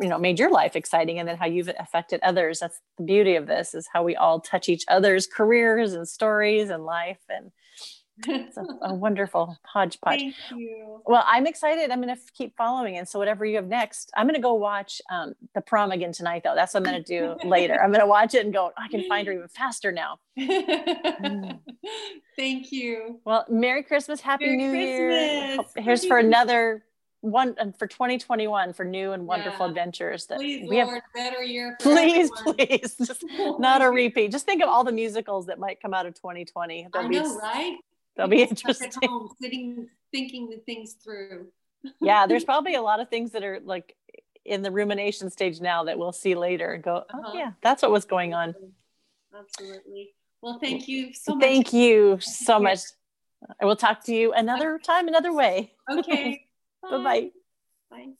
you know made your life exciting and then how you've affected others that's the beauty of this is how we all touch each other's careers and stories and life and it's a, a wonderful hodgepodge. Thank you. Well, I'm excited. I'm going to keep following. And so, whatever you have next, I'm going to go watch um, the prom again tonight, though. That's what I'm going to do later. I'm going to watch it and go, I can find her even faster now. Thank you. Well, Merry Christmas. Happy Merry New Year. Christmas. Here's Happy for another one and for 2021 for new and wonderful Yeah. adventures that Please, we Lord, have. better year. For Please, everyone. please, just not a repeat. Just think of all the musicals that might come out of 2020. I They'll be, know, right? They'll be People stuck at interesting. home, sitting, thinking the things through. yeah, there's probably a lot of things that are like in the rumination stage now that we'll see later and go, oh Uh-huh. yeah, that's what was going on. Absolutely. Well, thank you so much. Thank you so much. I will talk to you another time, another way. Okay. Bye bye. Bye.